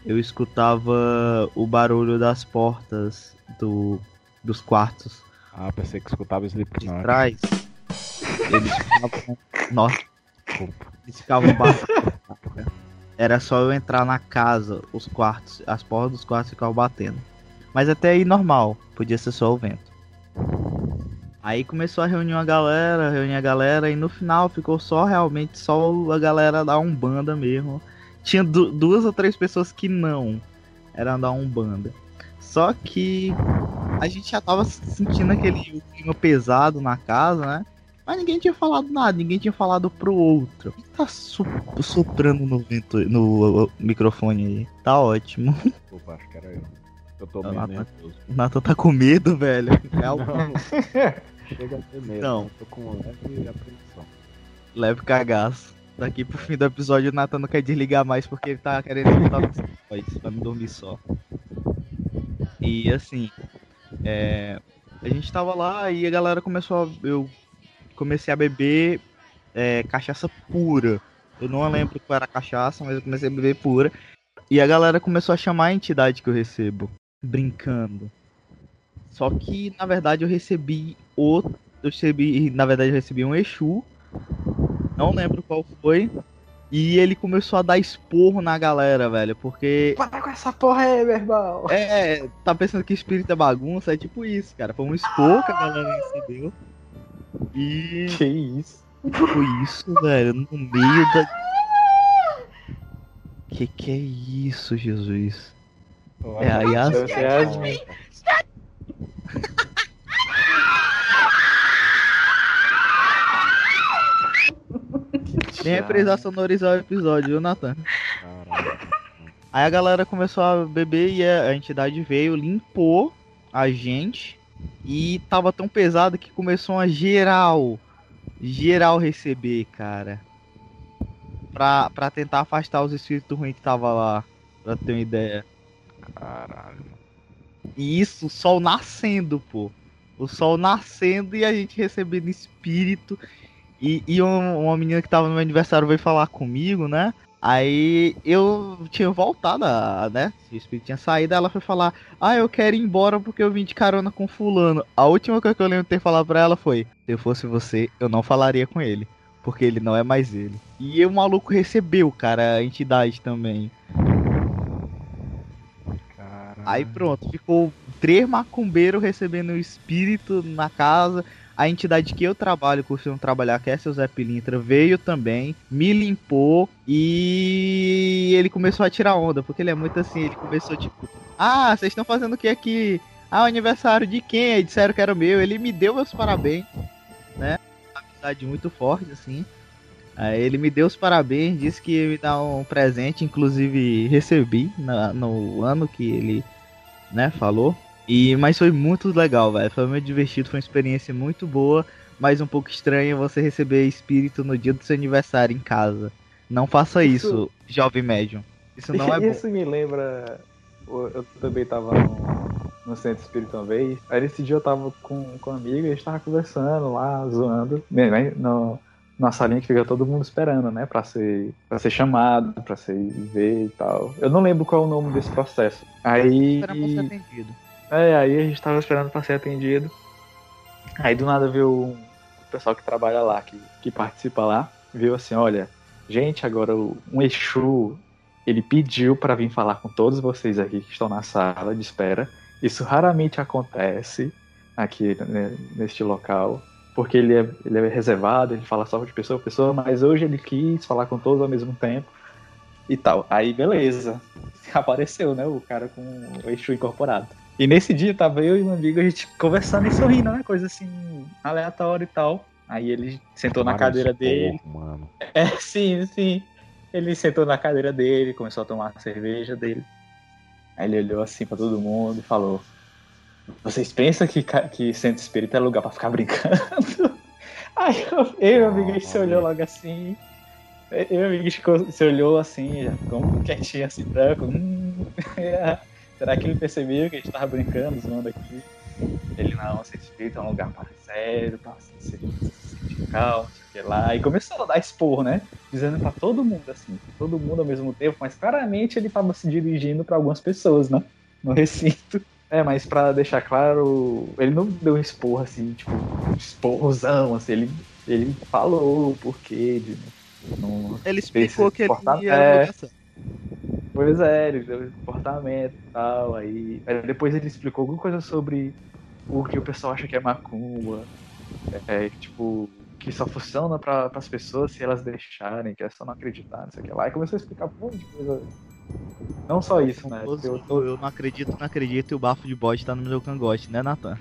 eu escutava o barulho das portas do, dos quartos Ah, pensei que escutava de Slipknot. trás. Eles ficavam. Nossa, Desculpa. eles ficavam batendo. Era só eu entrar na casa, os quartos, as portas dos quartos ficavam batendo. Mas até aí normal, podia ser só o vento. Aí começou a reunir a galera, reunir a galera, e no final ficou só realmente só a galera da Umbanda mesmo. Tinha du- duas ou três pessoas que não eram da Umbanda. Só que a gente já tava sentindo aquele clima pesado na casa, né? Mas ninguém tinha falado nada, ninguém tinha falado pro outro. Quem tá so- soprando no, vento, no microfone aí? Tá ótimo. Desculpa, acho que era eu. Eu tô meio não, nervoso. O Nathan tá com medo, velho. É algo Não. Chega a ter medo. Não. Eu tô com leve apreensão. leve cagaço. Daqui pro fim do episódio o Nathan não quer desligar mais porque ele tá querendo voltar no voz pra não dormir só. E assim, é, a gente tava lá e a galera começou a. Eu comecei a beber é, cachaça pura. Eu não lembro qual era a cachaça, mas eu comecei a beber pura. E a galera começou a chamar a entidade que eu recebo, brincando. Só que na verdade eu recebi outro. Eu recebi, na verdade eu recebi um Exu. Não lembro qual foi. E ele começou a dar esporro na galera, velho. Porque Para com essa porra aí, meu irmão. é, tá pensando que espírito é bagunça, é tipo isso, cara. Foi um expor que a galera recebeu. E Que isso? foi isso, velho, no meio da. Que que é isso, Jesus? É a Yasmin. Nem é precisar sonorizar o episódio, viu, Nathan? Aí a galera começou a beber e a a entidade veio, limpou a gente. E tava tão pesado que começou a geral, geral receber, cara. Pra, pra tentar afastar os espíritos ruins que tava lá, pra ter uma ideia. Caralho. E isso, o sol nascendo, pô. O sol nascendo e a gente recebendo espírito. E, e um- uma menina que tava no meu aniversário veio falar comigo, né? Aí eu tinha voltado, né? O espírito tinha saído, ela foi falar: Ah, eu quero ir embora porque eu vim de carona com fulano. A última coisa que eu lembro de ter falado pra ela foi: Se eu fosse você, eu não falaria com ele. Porque ele não é mais ele. E o maluco recebeu, cara, a entidade também. Aí pronto, ficou três macumbeiros recebendo o espírito na casa. A entidade que eu trabalho, costumo trabalhar, que é seu Zé Pilintra, veio também, me limpou e ele começou a tirar onda, porque ele é muito assim, ele começou tipo, ah, vocês estão fazendo o que aqui? Ah, aniversário de quem? Aí disseram que era meu, ele me deu meus parabéns, né? Uma amizade muito forte, assim. Aí ele me deu os parabéns, disse que ia me dar um presente, inclusive recebi na- no ano que ele né, falou. E, mas foi muito legal, velho. Foi muito divertido, foi uma experiência muito boa, mas um pouco estranha você receber espírito no dia do seu aniversário em casa. Não faça isso, Isso- jovem médium. Isso não é bom. Isso me lembra. Eu também tava no, no centro espírita uma vez. Aí nesse dia eu tava com, com um amigo e a gente tava conversando lá, zoando. No, na salinha que fica todo mundo esperando, né? Pra ser, pra ser chamado, pra ser ver e tal. Eu não lembro qual é o nome desse processo. Aí. Espera pra ser atendido. É, aí a gente tava esperando pra ser atendido. Aí do nada veio um pessoal que trabalha lá, que, que participa lá, viu assim, olha, gente, agora o- um Exu, ele pediu pra vir falar com todos vocês aqui que estão na sala de espera. Isso raramente acontece aqui né, neste local, porque ele é, ele é reservado, ele fala só de pessoa a pessoa, mas hoje ele quis falar com todos ao mesmo tempo e tal. Aí beleza, apareceu, né, o cara com o Exu incorporado. E nesse dia tava eu e um amigo, a gente conversando e sorrindo, né? Coisa assim, aleatória e tal. Aí ele sentou na cadeira dele. porco, Mano. É, sim, sim. Ele sentou na cadeira dele, começou a tomar a cerveja dele. Aí ele olhou assim pra todo mundo e falou: vocês pensam que, que centro espírita é lugar pra ficar brincando? Aí eu, e meu amigo, se olhou logo assim. Eu e meu amigo, se olhou assim, já ficou quietinho assim, branco. Hum, será que ele percebeu que a gente tava brincando, zoando aqui? Ele, não, centro espírita é um lugar para sério, pra se se sentir calmo, sei o lá. E começou a dar esporro, né? Dizendo pra todo mundo, assim, todo mundo ao mesmo tempo, mas claramente ele tava se dirigindo pra algumas pessoas, né? No recinto. É, mas pra deixar claro, ele não deu um esporro assim, tipo, um esporrozão, assim, ele, ele falou o porquê de não. Ele explicou que ele ia é. Pois é, ele deu comportamento e tal, aí, aí depois ele explicou alguma coisa sobre o que o pessoal acha que é macumba, é, é, tipo, que só funciona para as pessoas se elas deixarem, que é só não acreditar, não sei o que lá, e começou a explicar um monte de coisa. Não só isso, né? Eu, Eu tô- eu não acredito, não acredito e o bafo de bode tá no meu cangote, né, Natan?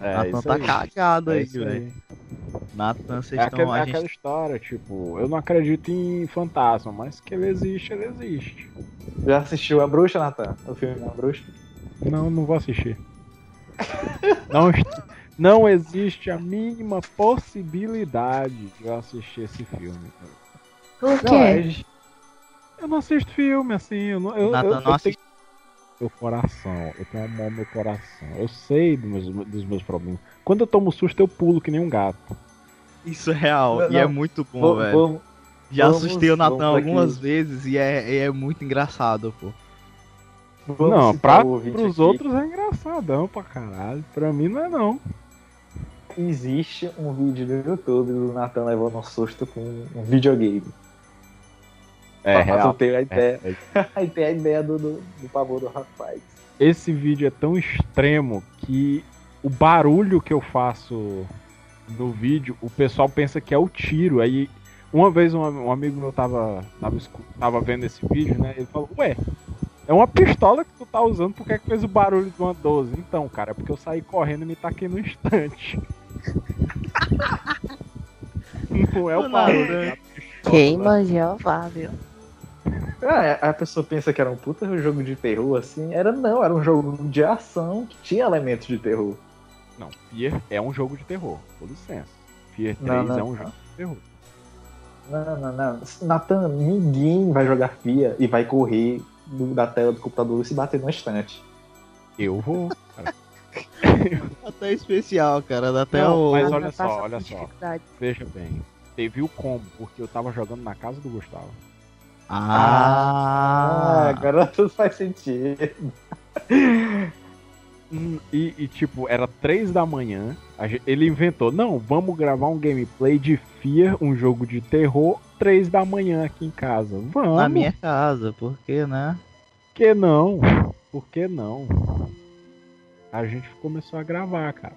É, Natan tá aí. cagado É aí, velho. Natan, vocês É, estão. aquele- a é gente aquela história, tipo, eu não acredito em fantasma, mas que ele existe, ele existe. Já assistiu A Bruxa, Natan? O filme A Bruxa? Não, não vou assistir. não, não existe a mínima possibilidade de eu assistir esse filme. Por Não, quê? é, Eu não assisto filme, assim, eu não. Eu, Natan eu, não eu tenho meu coração, eu tenho amor no meu coração. Eu sei dos meus, dos meus problemas. Quando eu tomo susto, eu pulo que nem um gato. Isso é real. Não, e é não. muito bom, vou- velho. vou- Já vamos- assustei o Natan vamos aqui. algumas vezes e é, é muito engraçado, pô. vamos não, pra, pros aqui. outros é engraçadão pra caralho. Pra mim não é não. Existe um vídeo no YouTube do Nathan levando um susto com um videogame. É Pra ter a É, ideia, é. aí tem a ideia do, do, do pavor do rapaz. Esse vídeo é tão extremo que o barulho que eu faço no vídeo, o pessoal pensa que é o tiro. Aí, uma vez um, um amigo meu tava, tava, tava vendo esse vídeo, né? Ele falou, ué, é uma pistola que tu tá usando, por que é que fez o barulho de uma 12? Então, cara, é porque eu saí correndo e me taquei no instante. Não é o barulho. pistola. Queima Jeová, viu? Ah, a pessoa pensa que era um puta jogo de terror, assim. Era não, era um jogo de ação que tinha elementos de terror. Não, Fear é um jogo de terror, com licença. Fear 3 Não, não, é um não. jogo de terror. Não, não, não. Nathan, ninguém vai jogar FIA e vai correr do- da tela do computador e se bater no estante. Eu vou. Até especial, cara. Até Não, o. mas olha só, olha só. Veja bem, teve o combo, porque eu tava jogando na casa do Gustavo. Ah, Ah, agora tudo faz sentido. Hum, E, e, tipo, era três da manhã. ele inventou, não, vamos gravar um gameplay de Fear, um jogo de terror, três da manhã aqui em casa. Vamos. na minha casa, porque, né? Por que não? Por que não? A gente começou a gravar, cara.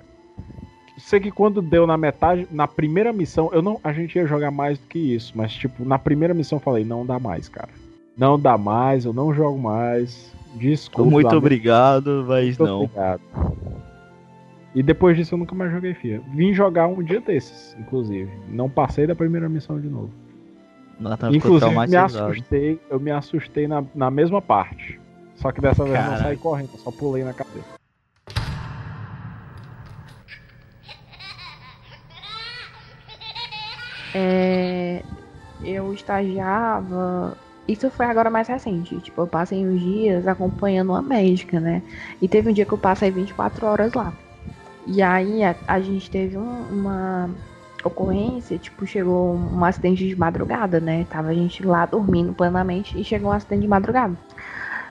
Sei que quando deu na metade, na primeira missão, eu não, a gente ia jogar mais do que isso, mas tipo, na primeira missão eu falei, não dá mais, cara. Não dá mais, eu não jogo mais. Desculpa. Muito amigo, obrigado, mas muito não. obrigado. E depois disso eu nunca mais joguei FIA. Vim jogar um dia desses, inclusive. Não passei da primeira missão de novo. Ficou Inclusive, me assustei, eu me assustei na, na mesma parte. Só que dessa vez eu não Caralho. saí correndo, eu só pulei na cabeça. É, eu estagiava. Isso foi agora mais recente. Tipo, eu passei uns dias acompanhando uma médica, né? E teve um dia que eu passei 24 horas lá. E aí a, a gente teve um- uma ocorrência, tipo, chegou um acidente de madrugada, né? Tava a gente lá dormindo plenamente e chegou um acidente de madrugada.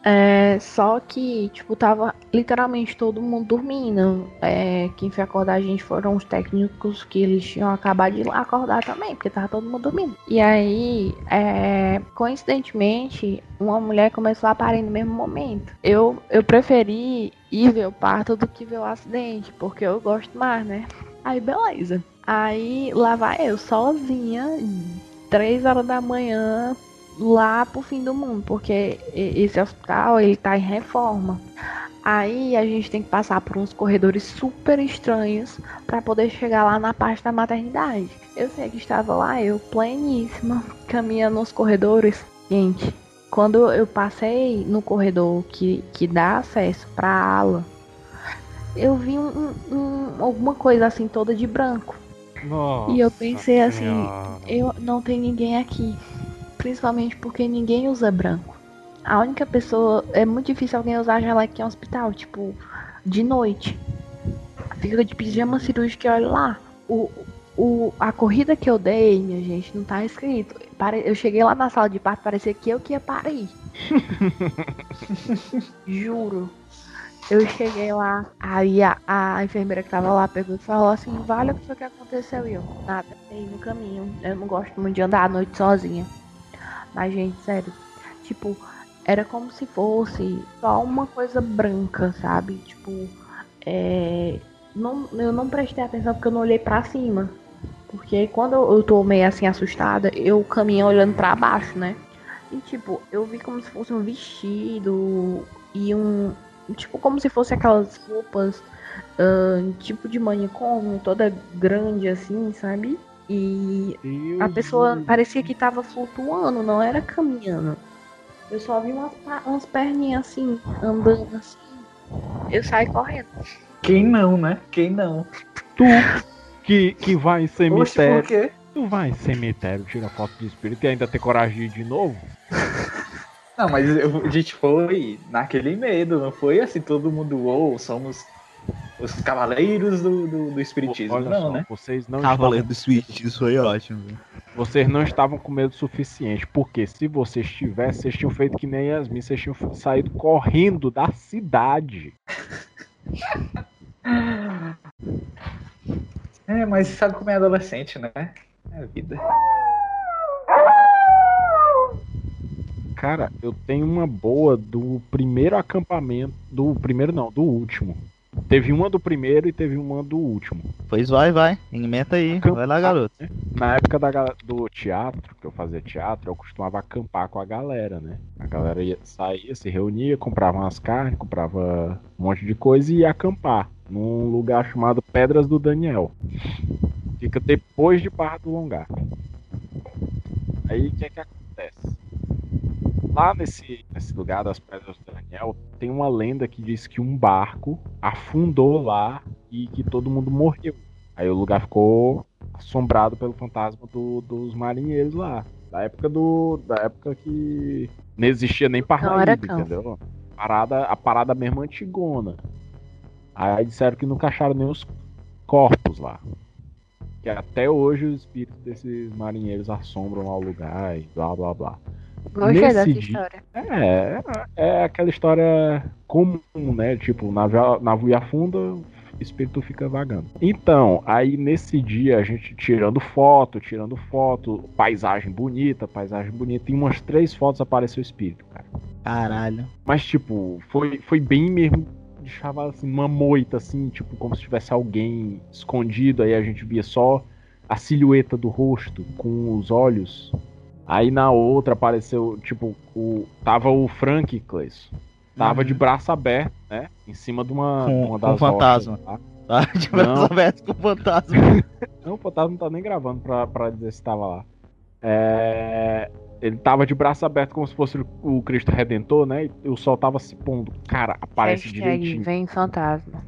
É, só que, tipo, tava literalmente todo mundo dormindo. É, quem foi acordar a gente foram os técnicos que eles tinham acabado de acordar também, porque tava todo mundo dormindo. E aí, é, coincidentemente, uma mulher começou a parir no mesmo momento. Eu, eu preferi ir ver o parto do que ver o acidente, porque eu gosto mais, né? Aí, beleza. Aí, lá vai eu, sozinha, três horas da manhã, lá pro fim do mundo, porque esse hospital ele tá em reforma. Aí a gente tem que passar por uns corredores super estranhos para poder chegar lá na parte da maternidade. Eu sei que estava lá, eu pleníssima, caminhando nos corredores. Gente, quando eu passei no corredor que, que dá acesso pra ala, eu vi um, um- alguma coisa assim toda de branco. Nossa E eu pensei assim, Senhora. eu não tem ninguém aqui. Principalmente porque ninguém usa branco. A única pessoa. É muito difícil alguém usar jaleco em hospital, tipo, de noite. Fica de pijama cirúrgico e olha lá. O, o, a corrida que eu dei, minha gente, não tá escrito. Eu cheguei lá na sala de parto, parecia que eu que ia parir. Juro. Eu cheguei lá, aí a, a enfermeira que tava lá pegou e falou assim, vale o que foi que aconteceu e eu, nada, aí no caminho. Eu não gosto muito de andar à noite sozinha. Mas, gente, sério, tipo, era como se fosse só uma coisa branca, sabe? Tipo, é. Não, eu não prestei atenção porque eu não olhei pra cima. Porque quando eu tô meio assim assustada, eu caminho olhando pra baixo, né? E tipo, eu vi como se fosse um vestido e um. Tipo, como se fosse aquelas roupas ahn, tipo de manicômio, toda grande assim, sabe? E Deus a pessoa do- parecia que tava flutuando, não era caminhando. Eu só vi umas, umas perninhas assim, andando assim. Eu saí correndo. Quem não, né? Quem não? Tu que, que vai em Oxe, cemitério. por quê? Tu vai em cemitério, tira foto de espírito e ainda ter coragem de ir de novo? Não, mas eu- a gente foi naquele medo, não foi assim, todo mundo, ou somos os cavaleiros do, do, do espiritismo. Olha não, só, né? vocês não Cavaleiro estavam, do isso foi ótimo. velho. vocês não estavam com medo suficiente, porque se vocês tivessem, vocês tinham feito que nem Yasmin, vocês tinham saído correndo da cidade. É, mas sabe como é adolescente, né? É a vida. Cara, eu tenho uma boa do primeiro acampamento, do primeiro não, do último. Teve uma do primeiro e teve uma do último. Pois vai, vai. Inventa aí. Vai lá, garoto. Na época da, do teatro, que eu fazia teatro, eu costumava acampar com a galera, né? A galera ia, saía, se reunia, comprava umas carnes, comprava um monte de coisa e ia acampar num lugar chamado Pedras do Daniel. Fica depois de Barra do Longar. Aí o que é que acontece? Lá nesse, nesse lugar das Pedras do Daniel, tem uma lenda que diz que um barco afundou lá e que todo mundo morreu. Aí o lugar ficou assombrado pelo fantasma do- dos marinheiros lá. Da época do. Da época que não existia nem Parnaíba, cão. entendeu? Parada, a parada mesmo antigona. Aí disseram que nunca acharam nem os corpos lá. Que até hoje os espíritos desses marinheiros assombram lá o lugar e blá blá blá. Gostei Nesse dessa dia- história. É, é aquela história comum, né? Tipo, navio, navio afunda, o espírito fica vagando. Então, aí nesse dia a gente tirando foto, tirando foto, paisagem bonita, paisagem bonita, em umas três fotos apareceu o espírito, cara. Caralho. Mas, tipo, foi, foi bem mesmo, deixava assim, uma moita, assim, tipo, como se tivesse alguém escondido, aí a gente via só a silhueta do rosto com os olhos. Aí na outra apareceu, tipo, o. Tava o Frank Cleison. Tava Uhum. de braço aberto, né? Em cima de uma, Com- uma com das fantasma. rochas lá. Tá? De braço Não. aberto com fantasma. Não, o fantasma não tá nem gravando pra, pra dizer se tava lá. É, Ele tava de braço aberto como se fosse o- o Cristo Redentor, né? E o sol tava se pondo. Cara, aparece Hashtag direitinho. vem fantasma.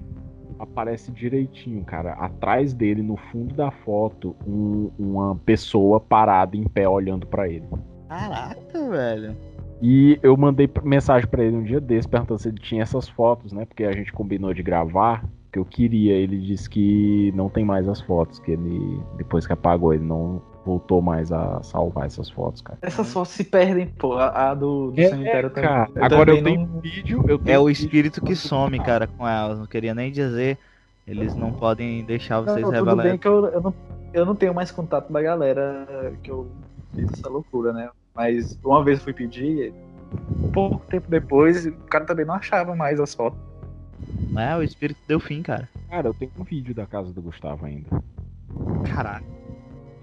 Aparece direitinho, cara. Atrás dele, no fundo da foto, um- uma pessoa parada em pé olhando pra ele. Caraca, velho. E eu mandei mensagem pra ele um dia desse perguntando se ele tinha essas fotos, né? Porque a gente combinou de gravar, que eu queria. Ele disse que não tem mais as fotos, que ele depois que apagou, ele não voltou mais a salvar essas fotos, cara. Essas fotos se perdem, pô. A, a do, do É, cemitério também. cara. Agora eu também tenho não- vídeo, eu tenho É o espírito que some, cara, com elas. Não queria nem dizer. Eles não podem deixar Não, vocês tudo bem que eu, eu, não, eu não tenho mais contato da galera que eu fiz essa loucura, né? Mas uma vez eu fui pedir, pouco tempo depois, o cara também não achava mais as fotos. É, o espírito deu fim, cara. Cara, eu tenho um vídeo da casa do Gustavo ainda. Caralho.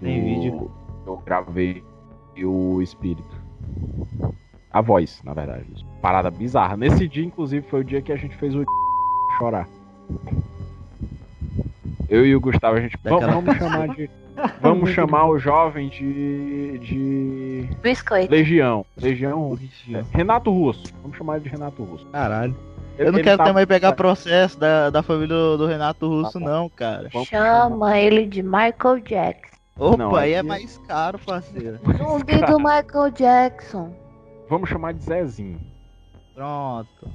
Tem O- vídeo. Eu gravei o espírito. A voz, na verdade. Parada bizarra. Nesse dia, inclusive, foi o dia que a gente fez o chorar. Eu e o Gustavo, a gente. Vamos, Daquela- vamos chamar de. Vamos chamar o jovem de. de. Biscoito. Legião. Legião. é, Renato Russo. Vamos chamar ele de Renato Russo. Caralho. Eu não quero tá- também pegar processo da, da família do, do Renato Russo, Tá não, cara. Vamos Chama ele de Michael Jackson. Opa, Não, aí é aqui- mais caro, parceiro. Zumbi do Michael Jackson. Vamos chamar de Zezinho. Pronto.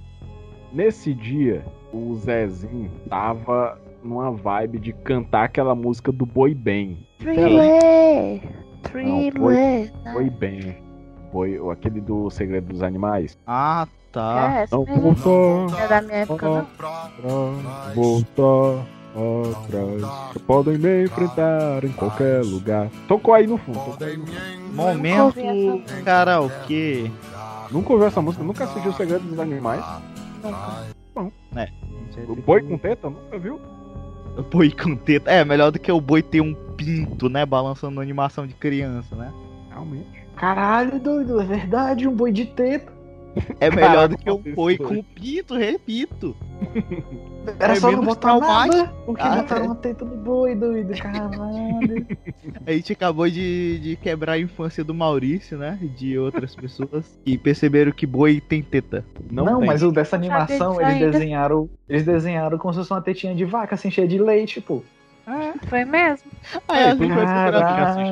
Nesse dia, o Zezinho tava numa vibe de cantar aquela música do Boi Bem. Thriller. Não, Thriller. Boi Bem. Boi, aquele do Segredo dos Animais. Ah, tá. É, Não voltar, Não é da minha época, não. pra voltar atrás. Podem me enfrentar em qualquer lugar. Tocou aí no fundo. Momento karaokê. Nunca ouviu essa música? Nunca assistiu o Segredo dos Animais? O Boi com teta? Nunca viu? Boi com teta. É, melhor do que o boi ter um pinto, né? Balançando animação de criança, né? Realmente. Caralho, doido, é verdade, um boi de teta. É melhor Caraca, do que um boi foi. com pinto, repito. Era É só não botar nada. Porque Ah, botaram é. uma teta no boi, doido. Caralho. A gente acabou de, de quebrar a infância do Maurício, né? E de outras pessoas. E perceberam que boi tem teta. Não, Não, tem. mas o dessa animação, eles ainda. desenharam. Eles desenharam como se fosse uma tetinha de vaca, assim, cheia de leite, pô. Foi mesmo? Ah, é.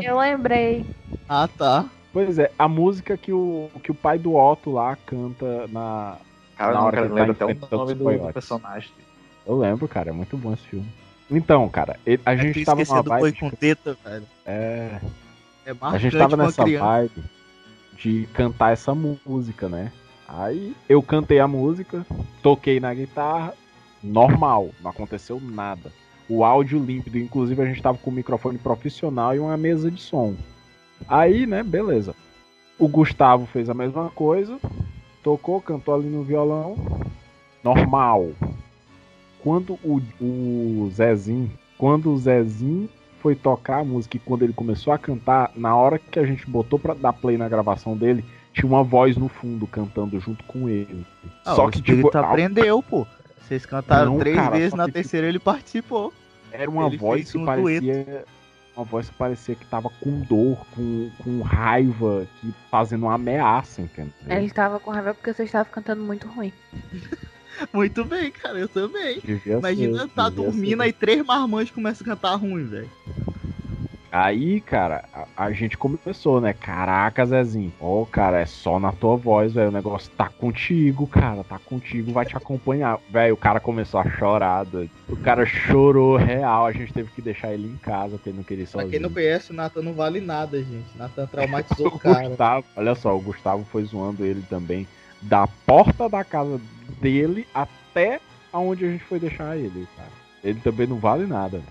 Eu lembrei. Ah, tá. Pois é, a música que o, que o pai do Otto lá canta na. Cara, Na eu hora não que tá até o nome do, do personagem. Eu lembro, cara, é muito bom esse filme. Então, cara, ele- a É gente tava numa do boi vibe. com teta, velho. É, É a gente tava nessa criança. vibe de cantar essa música, né? Aí eu cantei a música, toquei na guitarra, normal, não aconteceu nada. O áudio límpido, inclusive a gente tava com um microfone profissional e uma mesa de som. Aí, né, beleza. O Gustavo fez a mesma coisa, tocou, cantou ali no violão, normal. Quando o, o Zezinho, quando o Zezinho foi tocar a música e quando ele começou a cantar, na hora que a gente botou pra dar play na gravação dele, tinha uma voz no fundo cantando junto com ele. Ah, Só que, tipo, aprendeu, pô. Vocês cantaram Não, três cara, vezes, na que, terceira ele participou. era uma ele voz que um parecia. Uma voz que parecia que tava com dor, com, com raiva, que fazendo uma ameaça, entendeu? Ele tava com raiva porque você estava cantando muito ruim. Muito bem, cara, eu também. Devia Imagina ser, tá dormindo ser. aí três marmanjos começam a cantar ruim, velho. Aí, cara, a, a gente começou, né? Caraca, Zezinho. Ó, cara, é só na tua voz, velho. O negócio tá contigo, cara. Tá contigo, vai te acompanhar. Velho, o cara começou a chorar, doido. O cara chorou real. A gente teve que deixar ele em casa, porque ele não queria ir Pra sozinho. quem não conhece, o Nathan não vale nada, gente. Nathan traumatizou O o cara. Gustavo, olha só, o Gustavo foi zoando ele também. Da porta da casa dele até aonde a gente foi deixar ele, cara. Ele também não vale nada.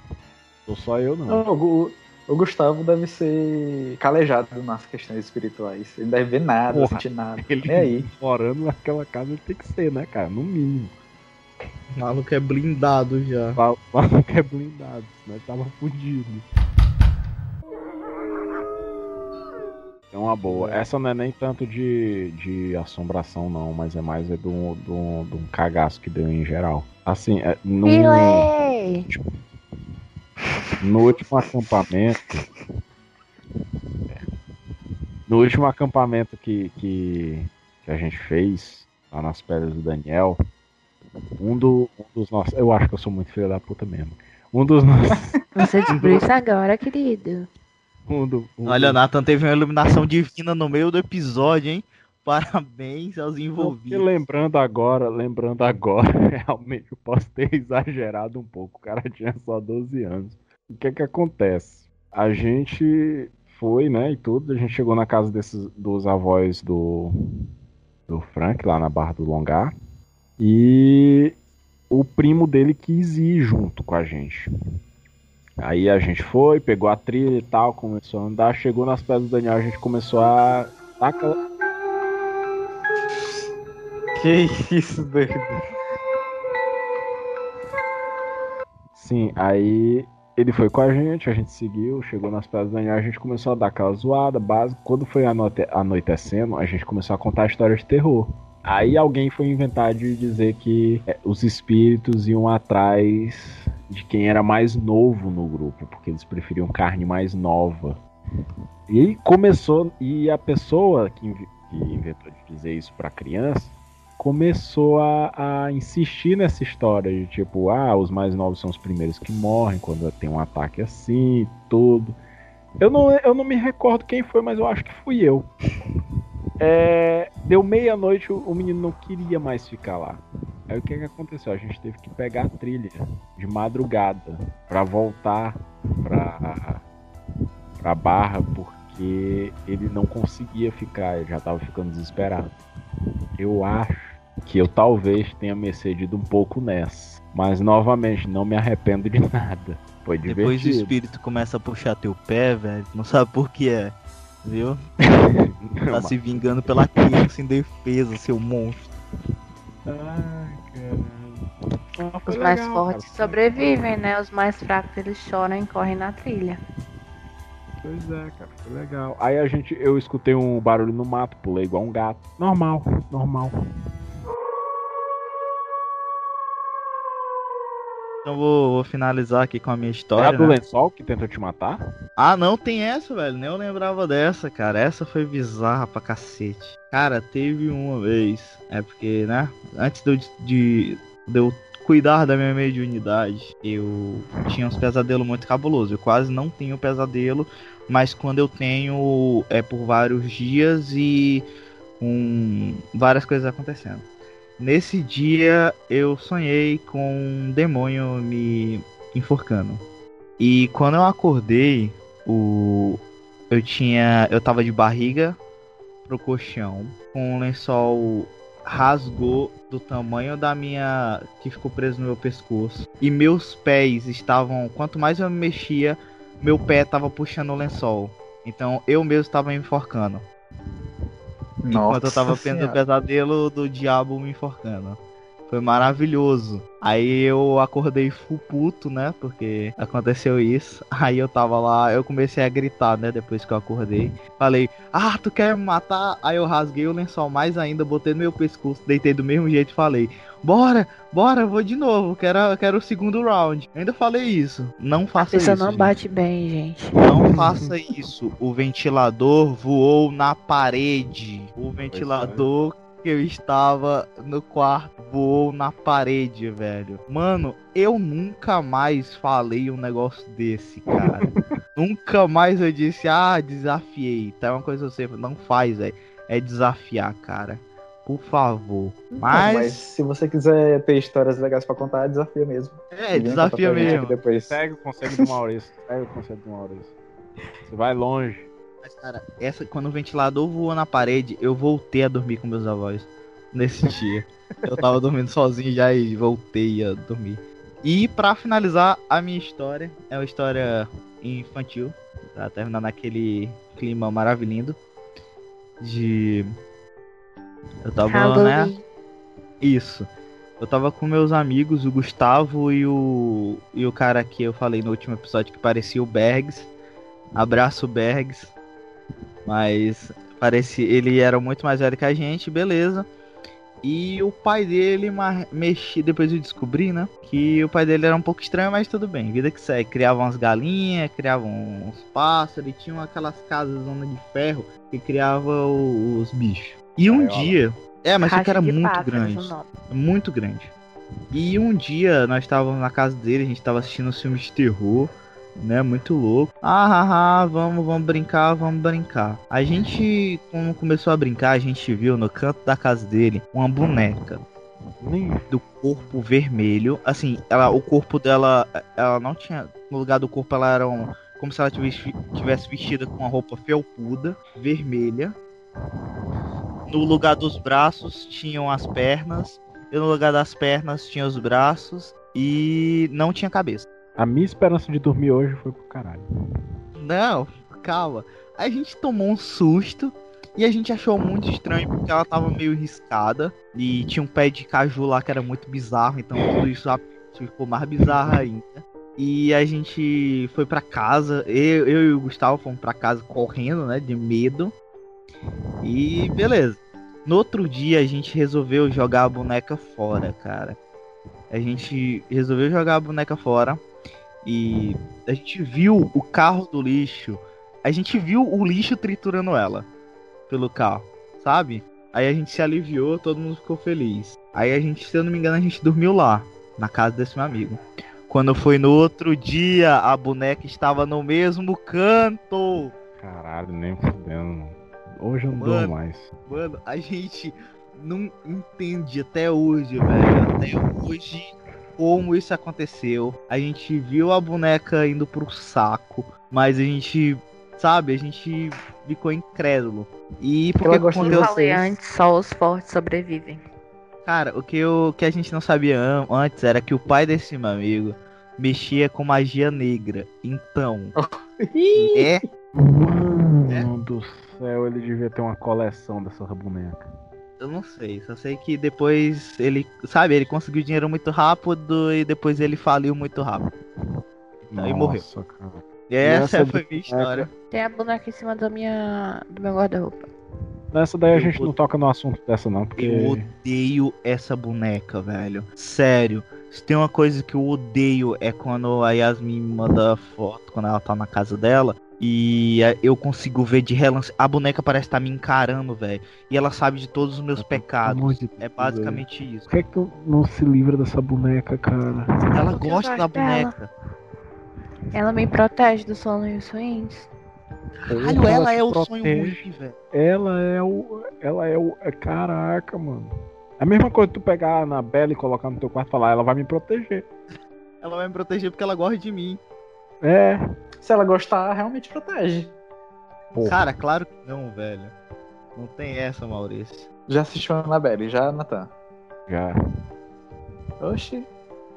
Sou só eu, não. Não, o, o Gustavo deve ser calejado nas questões espirituais. Ele não deve ver nada, Porra, sentir nada. Ele Nem aí. morando naquela casa ele tem que ser, né, cara? No mínimo. O maluco é blindado já. Fala que é blindado, senão ele tava fudido. É uma boa. Essa não é nem tanto de, de assombração, não, mas é mais é de um, de um- de um cagaço que deu em geral. Assim, é, no, Thriller! No último acampamento. No último acampamento que, que, que a gente fez, lá nas pedras do Daniel, um, do, um dos nossos. Eu acho que eu sou muito filho da puta mesmo. Um dos nossos. Você descobriu isso agora, querido. Um do, um Olha, o do- Nathan teve uma iluminação divina no meio do episódio, hein? Parabéns aos envolvidos. lembrando agora, lembrando agora, realmente eu posso ter exagerado um pouco. O cara tinha só 12 anos. O que é que acontece? A gente foi, né, e tudo, a gente chegou na casa desses dos avós do do Frank lá na Barra do Longar e o primo dele quis ir junto com a gente. Aí a gente foi, pegou a trilha e tal, começou a andar, chegou nas pedras do Daniel, a gente começou a aquela Que isso, doido. Sim, aí ele foi com a gente, a gente seguiu, chegou nas pedras do Daniel, a gente começou a dar aquela zoada básica. Quando foi anoite- anoitecendo, a gente começou a contar histórias de terror. Aí alguém foi inventar de dizer que é, os espíritos iam atrás de quem era mais novo no grupo, porque eles preferiam carne mais nova. E começou, e a pessoa que, que inventou de dizer isso pra criança começou a, a, insistir nessa história de tipo, ah, os mais novos são os primeiros que morrem quando tem um ataque assim, tudo. Eu não, eu não me recordo quem foi, mas eu acho que fui eu. É, deu meia-noite, o, o, menino não queria mais ficar lá. Aí o que, que aconteceu? A gente teve que pegar a trilha de madrugada para voltar pra, pra barra, porque ele não conseguia ficar, ele já tava ficando desesperado. Eu acho que eu talvez tenha me cedido um pouco nessa. Mas novamente, não me arrependo de nada. Foi divertido. Depois o espírito começa a puxar teu pé, velho. Não sabe por que é. Viu? tá se vingando pela criança em defesa, seu monstro. Ai, caralho. Os mais legal, fortes cara. sobrevivem, né? Os mais fracos eles choram e correm na trilha. Pois é, cara, foi legal. Aí a gente, eu escutei um barulho no mato, pulei igual um gato. Normal, normal. Então vou, vou, finalizar aqui com a minha história. É a do né? lençol que tentou te matar? Ah, não, tem essa, velho. Nem eu lembrava dessa, cara. Essa foi bizarra pra cacete. Cara, teve uma vez. É porque, né? Antes de eu, de, de eu cuidar da minha mediunidade, eu tinha uns pesadelos muito cabulosos. Eu quase não tenho pesadelo, mas quando eu tenho é por vários dias e um, várias coisas acontecendo. Nesse dia eu sonhei com um demônio me enforcando. E quando eu acordei, o eu tinha, eu tava de barriga pro colchão, com um lençol rasgou do tamanho da minha que ficou preso no meu pescoço e meus pés estavam, quanto mais eu me mexia, meu pé tava puxando o lençol. Então eu mesmo estava me enforcando. Nossa enquanto eu tava tendo o pesadelo do diabo me enforcando. Foi maravilhoso. Aí eu acordei full puto, né? Porque aconteceu isso. Aí eu tava lá, eu comecei a gritar, né? Depois que eu acordei. Falei, ah, tu quer me matar? Aí eu rasguei o lençol mais ainda, botei no meu pescoço, deitei do mesmo jeito e falei, bora, bora, vou de novo, quero, quero o segundo round. ainda falei isso. Não faça isso. Isso não bate bem, gente. Não faça isso. O ventilador voou na parede. O ventilador eu estava no quarto voou na parede, velho. Mano, eu nunca mais falei um negócio desse, cara. nunca mais eu disse, ah, desafiei. Tá uma coisa que você não faz, velho. É desafiar, cara. Por favor. Mas... mas se você quiser ter histórias legais para contar, é desafio mesmo. É, desafio mesmo. Depois. Segue o conselho do Maurício. Segue o conselho do Maurício. Você vai longe. Mas, cara, essa, quando o ventilador voou na parede, eu voltei a dormir com meus avós. Nesse dia. eu tava dormindo sozinho já e voltei a dormir. E para finalizar a minha história, é uma história infantil. Tá terminando naquele clima maravilhoso. De. Eu tava, Halloween. né? Isso. Eu tava com meus amigos, o Gustavo e o. E o cara que eu falei no último episódio que parecia o Bergs. Abraço, Bergs. Mas parece ele era muito mais velho que a gente, beleza. E o pai dele mexia, depois eu descobri, né? Que o pai dele era um pouco estranho, mas tudo bem. Vida que segue. Criava umas galinhas, criava uns pássaros, e tinha aquelas casas zona de ferro que criava os bichos. E um dia. É, mas isso era muito grande. Muito grande. E um dia nós estávamos na casa dele, a gente estava assistindo um filme de terror né? Muito louco. Ah, ah, ah, vamos, vamos brincar, vamos brincar. A gente, quando começou a brincar, a gente viu no canto da casa dele uma boneca do corpo vermelho. Assim, ela, o corpo dela, ela não tinha. No lugar do corpo, ela era um, como se ela tivesse, tivesse vestida com uma roupa felpuda, vermelha. No lugar dos braços tinham as pernas. E no lugar das pernas tinha os braços. E não tinha cabeça. A minha esperança de dormir hoje foi pro caralho. Não, calma. A gente tomou um susto e a gente achou muito estranho porque ela tava meio riscada e tinha um pé de caju lá que era muito bizarro, então tudo isso ficou mais bizarro ainda. E a gente foi para casa, eu, eu e o Gustavo fomos para casa correndo, né, de medo. E beleza. No outro dia a gente resolveu jogar a boneca fora, cara. A gente resolveu jogar a boneca fora. E a gente viu o carro do lixo. A gente viu o lixo triturando ela pelo carro, sabe? Aí a gente se aliviou, todo mundo ficou feliz. Aí a gente, se eu não me engano, a gente dormiu lá, na casa desse meu amigo. Quando foi no outro dia, a boneca estava no mesmo canto. Caralho, nem fudendo. Hoje eu não Mano. mais. Mano, a gente não entende até hoje, velho. Até hoje como isso aconteceu. A gente viu a boneca indo pro saco, mas a gente, sabe, a gente ficou incrédulo. E por Ela que que gosta de eu falei antes, só os fortes sobrevivem. Cara, o que, eu, o que a gente não sabia an- antes era que o pai desse meu amigo mexia com magia negra. Então, é Mano do céu, ele devia ter uma coleção dessas bonecas. Eu não sei, só sei que depois ele, sabe, ele conseguiu dinheiro muito rápido e depois ele faliu muito rápido. Aí morreu. Nossa, cara. E essa Nessa foi a minha história. Tem a boneca em cima da minha, do meu guarda-roupa. Nessa daí a Eu gente vou- não toca no assunto dessa não, porque... Eu odeio essa boneca, velho. Sério. Se tem uma coisa que eu odeio é quando a Yasmin me manda foto quando ela tá na casa dela. E eh, eu consigo ver de relance. A boneca parece estar me encarando, velho. E ela sabe de todos os meus Pelo pecados. de É basicamente isso. Por que, que tu não se livra dessa boneca, cara? Ela gosta da boneca. Ela me protege dos sonhos ruins. Caralho, ela te é o sonho ruim, velho. Ela é o. Ela é o. é- Caraca, mano. É a mesma coisa que tu pegar a Anabela e colocar no teu quarto e falar, ela vai me proteger. Ela vai me proteger porque ela gosta de mim. É. Se ela gostar, realmente protege. Porra. Cara, claro que não, velho. Não tem essa, Maurício. Já assistiu a Annabelle, já, Natan? Já. Oxi.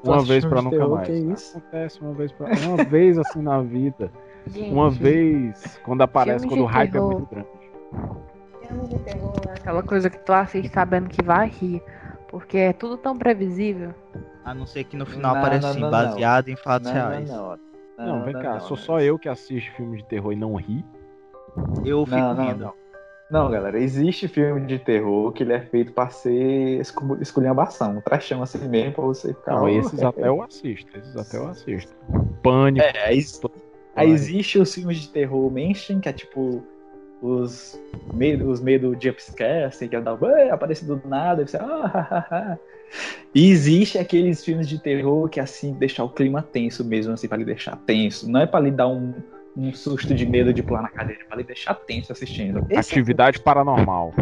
Uma vez pra nunca terror, mais. Que isso? Acontece uma vez pra. Uma vez assim na vida. Gente, Uma vez. Quando aparece, quando o hype terror. é muito grande. filme de terror é aquela coisa que tu assiste sabendo que vai rir. Porque é tudo tão previsível. A não ser que no final Não, apareça não, assim, não, baseado em fatos Não, reais. não, não. Não, vem cá, não, sou não. só eu que assiste filme de terror e não ri. Eu fico Não, não, rindo. não. Não, galera, existe filme de terror que ele é feito pra ser escu- esculhambação, um trachão assim mesmo pra você ficar. Não, "Oh, esses é, até eu assisto. Esses até eu assisto. Pânico. É, aí, aí existe os filmes de terror mainstream, que é tipo os medo, os medo jumpscare, assim, que é dar, do nada, e você, ah, E existe aqueles filmes de terror que assim, deixar o clima tenso mesmo, assim, pra lhe deixar tenso. Não é pra lhe dar um, um susto de medo de pular na cadeira, é pra lhe deixar tenso assistindo. Esse é Atividade paranormal.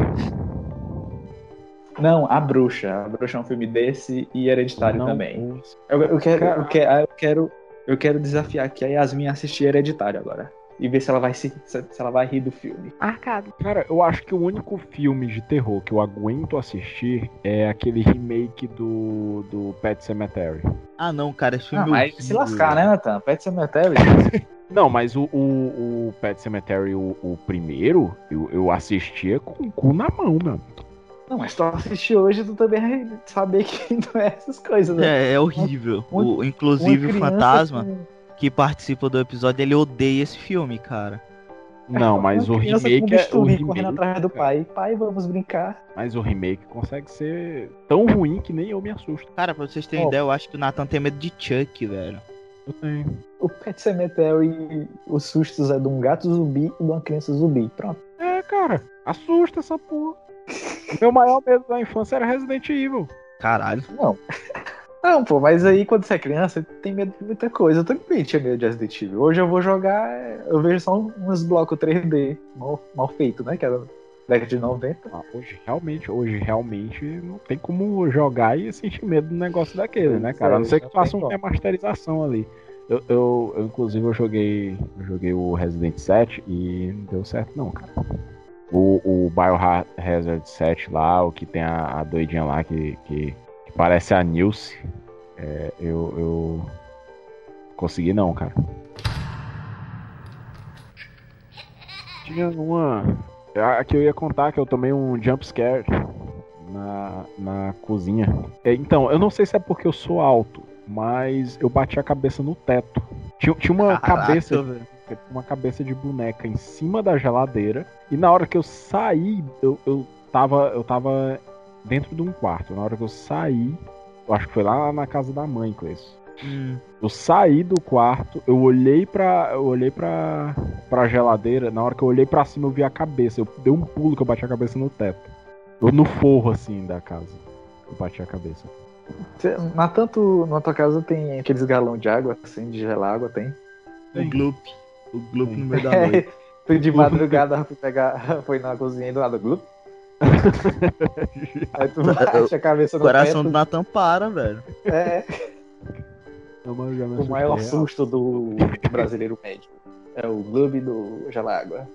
Não, A Bruxa. A Bruxa é um filme desse e hereditário Não também. Eu, eu quero, eu, quero, eu, quero, eu quero desafiar aqui a Yasmin a assistir hereditário agora. E ver se ela vai se, se ela vai rir do filme. Marcado. Cara, eu acho que o único filme de terror que eu aguento assistir é aquele remake do, do Pet Cemetery. Ah, não, cara, esse filme Ah, mas se lascar, né, Nathan? Pet Cemetery. Não, mas o, o, o Pet Cemetery, o, o primeiro, eu, eu assistia com o cu na mão, meu. Não, mas tu assistir hoje, tu também vai saber que não é essas coisas, né? É, é horrível. Uma- O, inclusive o fantasma com- que participa do episódio, ele odeia esse filme, cara. Não, mas o remake com é. O bisturi correndo remake, atrás do pai. Pai, vamos brincar. mas o remake consegue ser tão ruim que nem eu me assusto. Cara, pra vocês terem Ó. ideia, eu acho que o Nathan tem medo de Chuck, velho. Eu tenho. O Pet Cemetery, os sustos é de um gato zumbi e de uma criança zumbi. Pronto. É, cara, assusta essa porra. Meu maior medo da infância era Resident Evil. Caralho. Não. Não, pô, mas aí quando você é criança, tem medo de muita coisa. Eu também tinha medo de Resident Evil. Hoje eu vou jogar, eu vejo só uns blocos 3D mal, mal feito, né? Que era década de 90. Ah, hoje realmente, hoje realmente não tem como jogar e sentir medo do negócio daquele, né, cara? A não ser que faça uma remasterização ali. Eu, eu, eu, inclusive, eu joguei, eu joguei o Resident 7 e não deu certo não, cara. O, o Biohazard 7 lá, o que tem a, a doidinha lá que, que parece a Nilce, é, eu, eu consegui não, cara. Tinha uma. A que eu ia contar que eu tomei um jump scare na, na cozinha. É, então, eu não sei se é porque eu sou alto, mas eu bati a cabeça no teto. Tinha, tinha uma Caraca, cabeça velho. uma cabeça de boneca em cima da geladeira. E na hora que eu saí, eu, eu, tava, eu tava dentro de um quarto. Na hora que eu saí, eu acho que foi lá na casa da mãe, Cleison. Hum, Eu saí do quarto, eu olhei pra. Eu olhei pra, pra geladeira. Na hora que eu olhei pra cima, eu vi a cabeça. Eu dei um pulo que eu bati a cabeça no teto. Ou no forro, assim, da casa. Eu bati a cabeça. Cê- Na tanto na tua casa tem aqueles galão de água, assim, de gelar água, tem? O Gloop. O Gloop no meio da noite. Fui de madrugada, fui pegar, foi na cozinha e do lado, glup. Aí tu bate a cabeça O no coração do teto. Natan para, velho. É, Não, mas eu já me o maior real. susto do brasileiro médio. É o gloob do gelágua.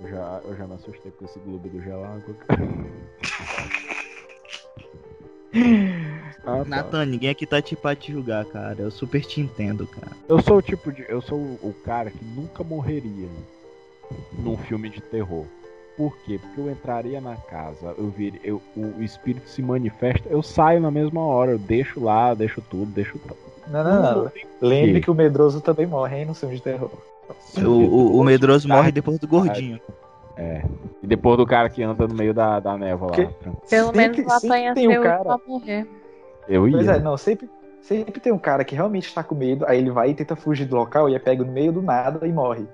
Eu já, eu já me assustei com esse globo do Gelágua. ah, tá. Natan, ninguém aqui tá te pra te julgar, cara. Eu super te entendo, cara. Eu sou o tipo de. Eu sou o o cara que nunca morreria num filme de terror. Por quê? Porque eu entraria na casa, eu vir, eu, o espírito se manifesta, eu saio na mesma hora, eu deixo lá, deixo tudo, deixo tudo. Não, não, não. tem Lembre que o medroso também morre, hein, no filme de terror. O, o, o medroso morre depois do gordinho. É. E depois do cara que anda no meio da, da névoa lá. Pelo Sempre- menos o sempre apanha tem um seu cara- pra morrer. Eu ia. Pois é, não, sempre, sempre tem um cara que realmente está com medo, aí ele vai e tenta fugir do local e é pego no meio do nada e morre.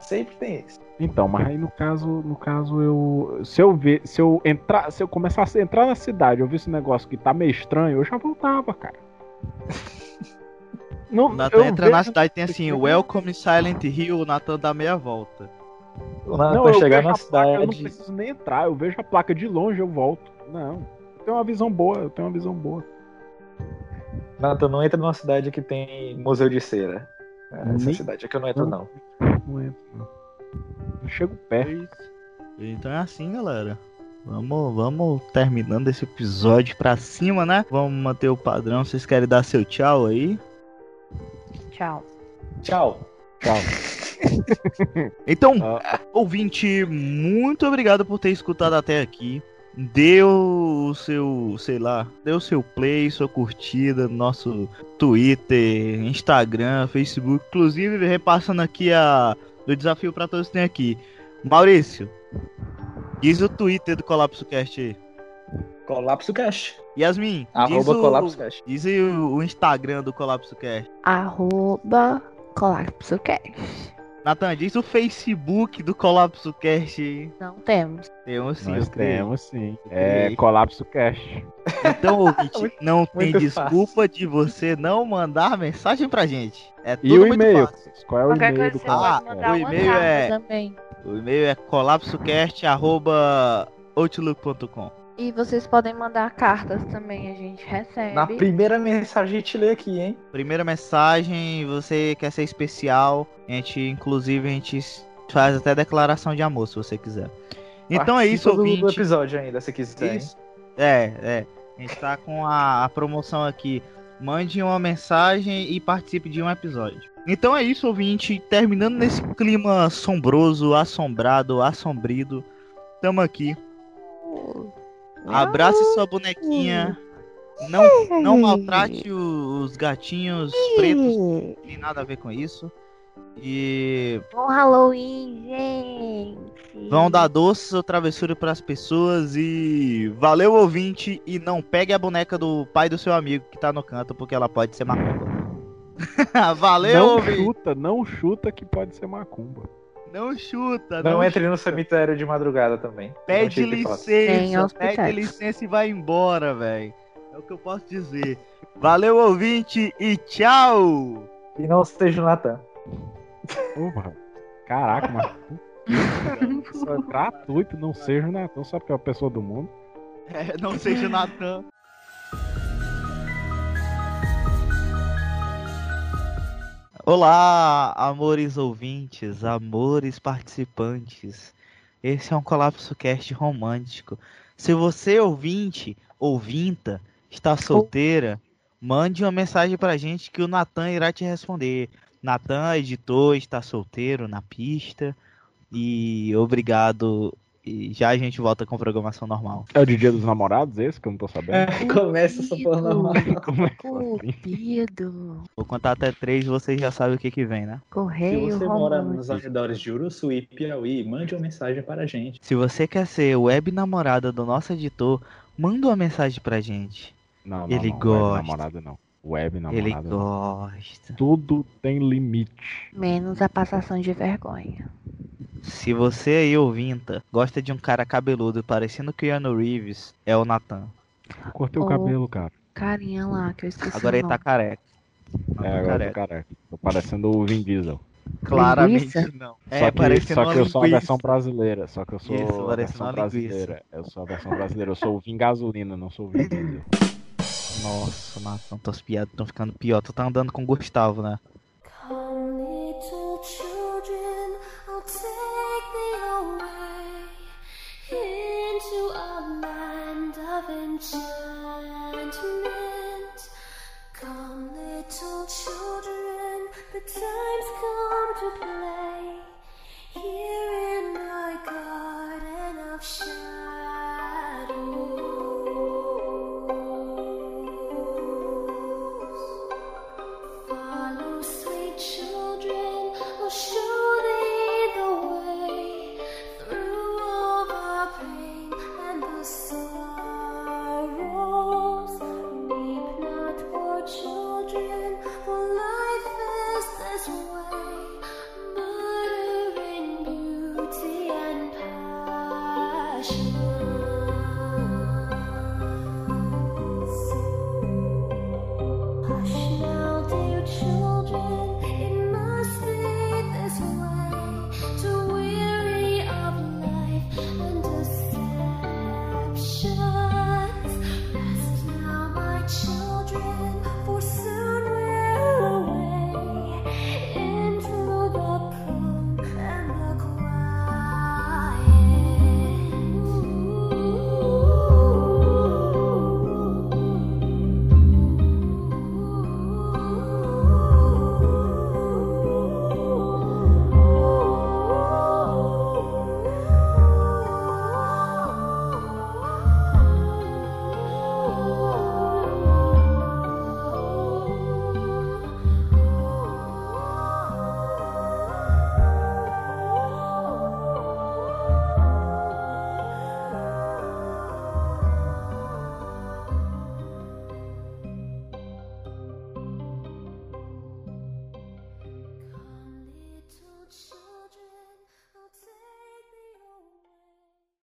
Sempre tem esse. Então, mas aí no caso, no caso eu, se eu ver, se eu entrar, se eu começasse a entrar na cidade, eu vi esse negócio que tá meio estranho, eu já voltava, cara. Não, O Natan eu entra na vejo- cidade e tem assim, Welcome Silent Hill, o Natan dá meia volta. O Não, eu chegar na a placa, eu não cidade. preciso nem entrar, eu vejo a placa de longe, eu volto. Não. Eu tenho uma visão boa, eu tenho uma visão boa. Natan não entra numa cidade que tem museu de cera. Essa Nem- cidade é que eu não entro, não. Não entro, não. Não chego perto. Então é assim, galera. Vamos, vamos terminando esse episódio pra cima, né? Vamos manter o padrão. Vocês querem dar seu tchau aí? Tchau. Tchau. Tchau. Então, Ah, ouvinte, muito obrigado por ter escutado até aqui. Deu o seu, sei lá, deu o seu play, sua curtida no nosso Twitter, Instagram, Facebook. Inclusive, repassando aqui a, o desafio pra todos que tem aqui. Maurício, diz o Twitter do Colapso Cast aí. Colapso Cash. Yasmin, diz Arroba o, Colapso Cash. diz aí o, o Instagram do Colapso Cast. Arroba Colapso Cash. Nathan, diz o Facebook do Colapso Cast aí. Não temos. Temos sim, nós temos sim. É. Colapso Cash. Então, ouvinte, não tem muito desculpa de você não mandar mensagem pra gente. É tudo E o muito e-mail? fácil. Qual é o e-mail do Ah, Colapso mandar o e-mail é- também. O e-mail é colapsocast.outlook.com. E vocês podem mandar cartas também, a gente recebe. Na primeira mensagem a gente lê aqui, hein? Primeira mensagem, você quer ser especial, a gente, inclusive, a gente faz até declaração de amor, se você quiser. Então é isso, Participa do- ouvinte. do episódio ainda, se quiser. hein? Isso. É, é. A gente tá com a, a promoção aqui. Mande uma mensagem e participe de um episódio. Então é isso, ouvinte. Terminando nesse clima assombroso, assombrado, assombrido. Tamo aqui. Abrace sua bonequinha. Não, não maltrate o- os gatinhos pretos, não tem nada a ver com isso. E Bom Halloween, gente. vão dar doces ou travessura pras pessoas. E valeu, ouvinte. E não pegue a boneca do pai do seu amigo que tá no canto, porque ela pode ser macumba. valeu, Não ouvinte. chuta, não chuta que pode ser macumba. Não chuta, Não, não, entre chuta. no cemitério de madrugada também. Pede licença, pede licença e vai embora, velho. É o que eu posso dizer. Valeu, ouvinte, e tchau! E não seja o Natan. Porra. Caraca, mas. Isso é gratuito, não seja o Natan, só a pior pessoa do mundo. É, não seja o Natan. Olá, amores ouvintes, amores participantes. Esse é um Colapso Cast romântico. Se você, ouvinte, ouvinta, está solteira, mande uma mensagem pra gente que o Natan irá te responder. Natan, editor, está solteiro na pista. E obrigado. E já a gente volta com programação normal. É o de dia dos namorados esse que eu não tô sabendo? É, começa essa porra normal. Como que assim? Cupido. Vou contar até três vocês já sabem o que que vem, né? Se Correio você mora nos arredores de Uruçuí e Piauí, mande uma mensagem para a gente. Se você quer ser web namorada do nosso editor, manda uma mensagem pra gente. Não, não, Ele não, gosta. Web namorada não. Web Ele namorada não. gosta. Tudo tem limite. Menos a passação de vergonha. Se você aí, ouvinta, gosta de um cara cabeludo parecendo Keanu Reeves, é o Nathan. Eu cortei o Oh. cabelo, cara. Carinha lá, que eu esqueci Agora o ele tá careca. É, agora eu careca. tô careca. Tô parecendo o Vin Diesel. Claramente Linguiça? não. só É, que, parecendo só que eu sou a versão brasileira. Só que eu sou Isso, a versão linguiça. brasileira. Eu sou a versão brasileira. Eu sou o Vin Gasolina, não sou o Vin Diesel. Nossa, Nathan, tuas piadas estão ficando pior. Tu tá andando com o Gustavo, né?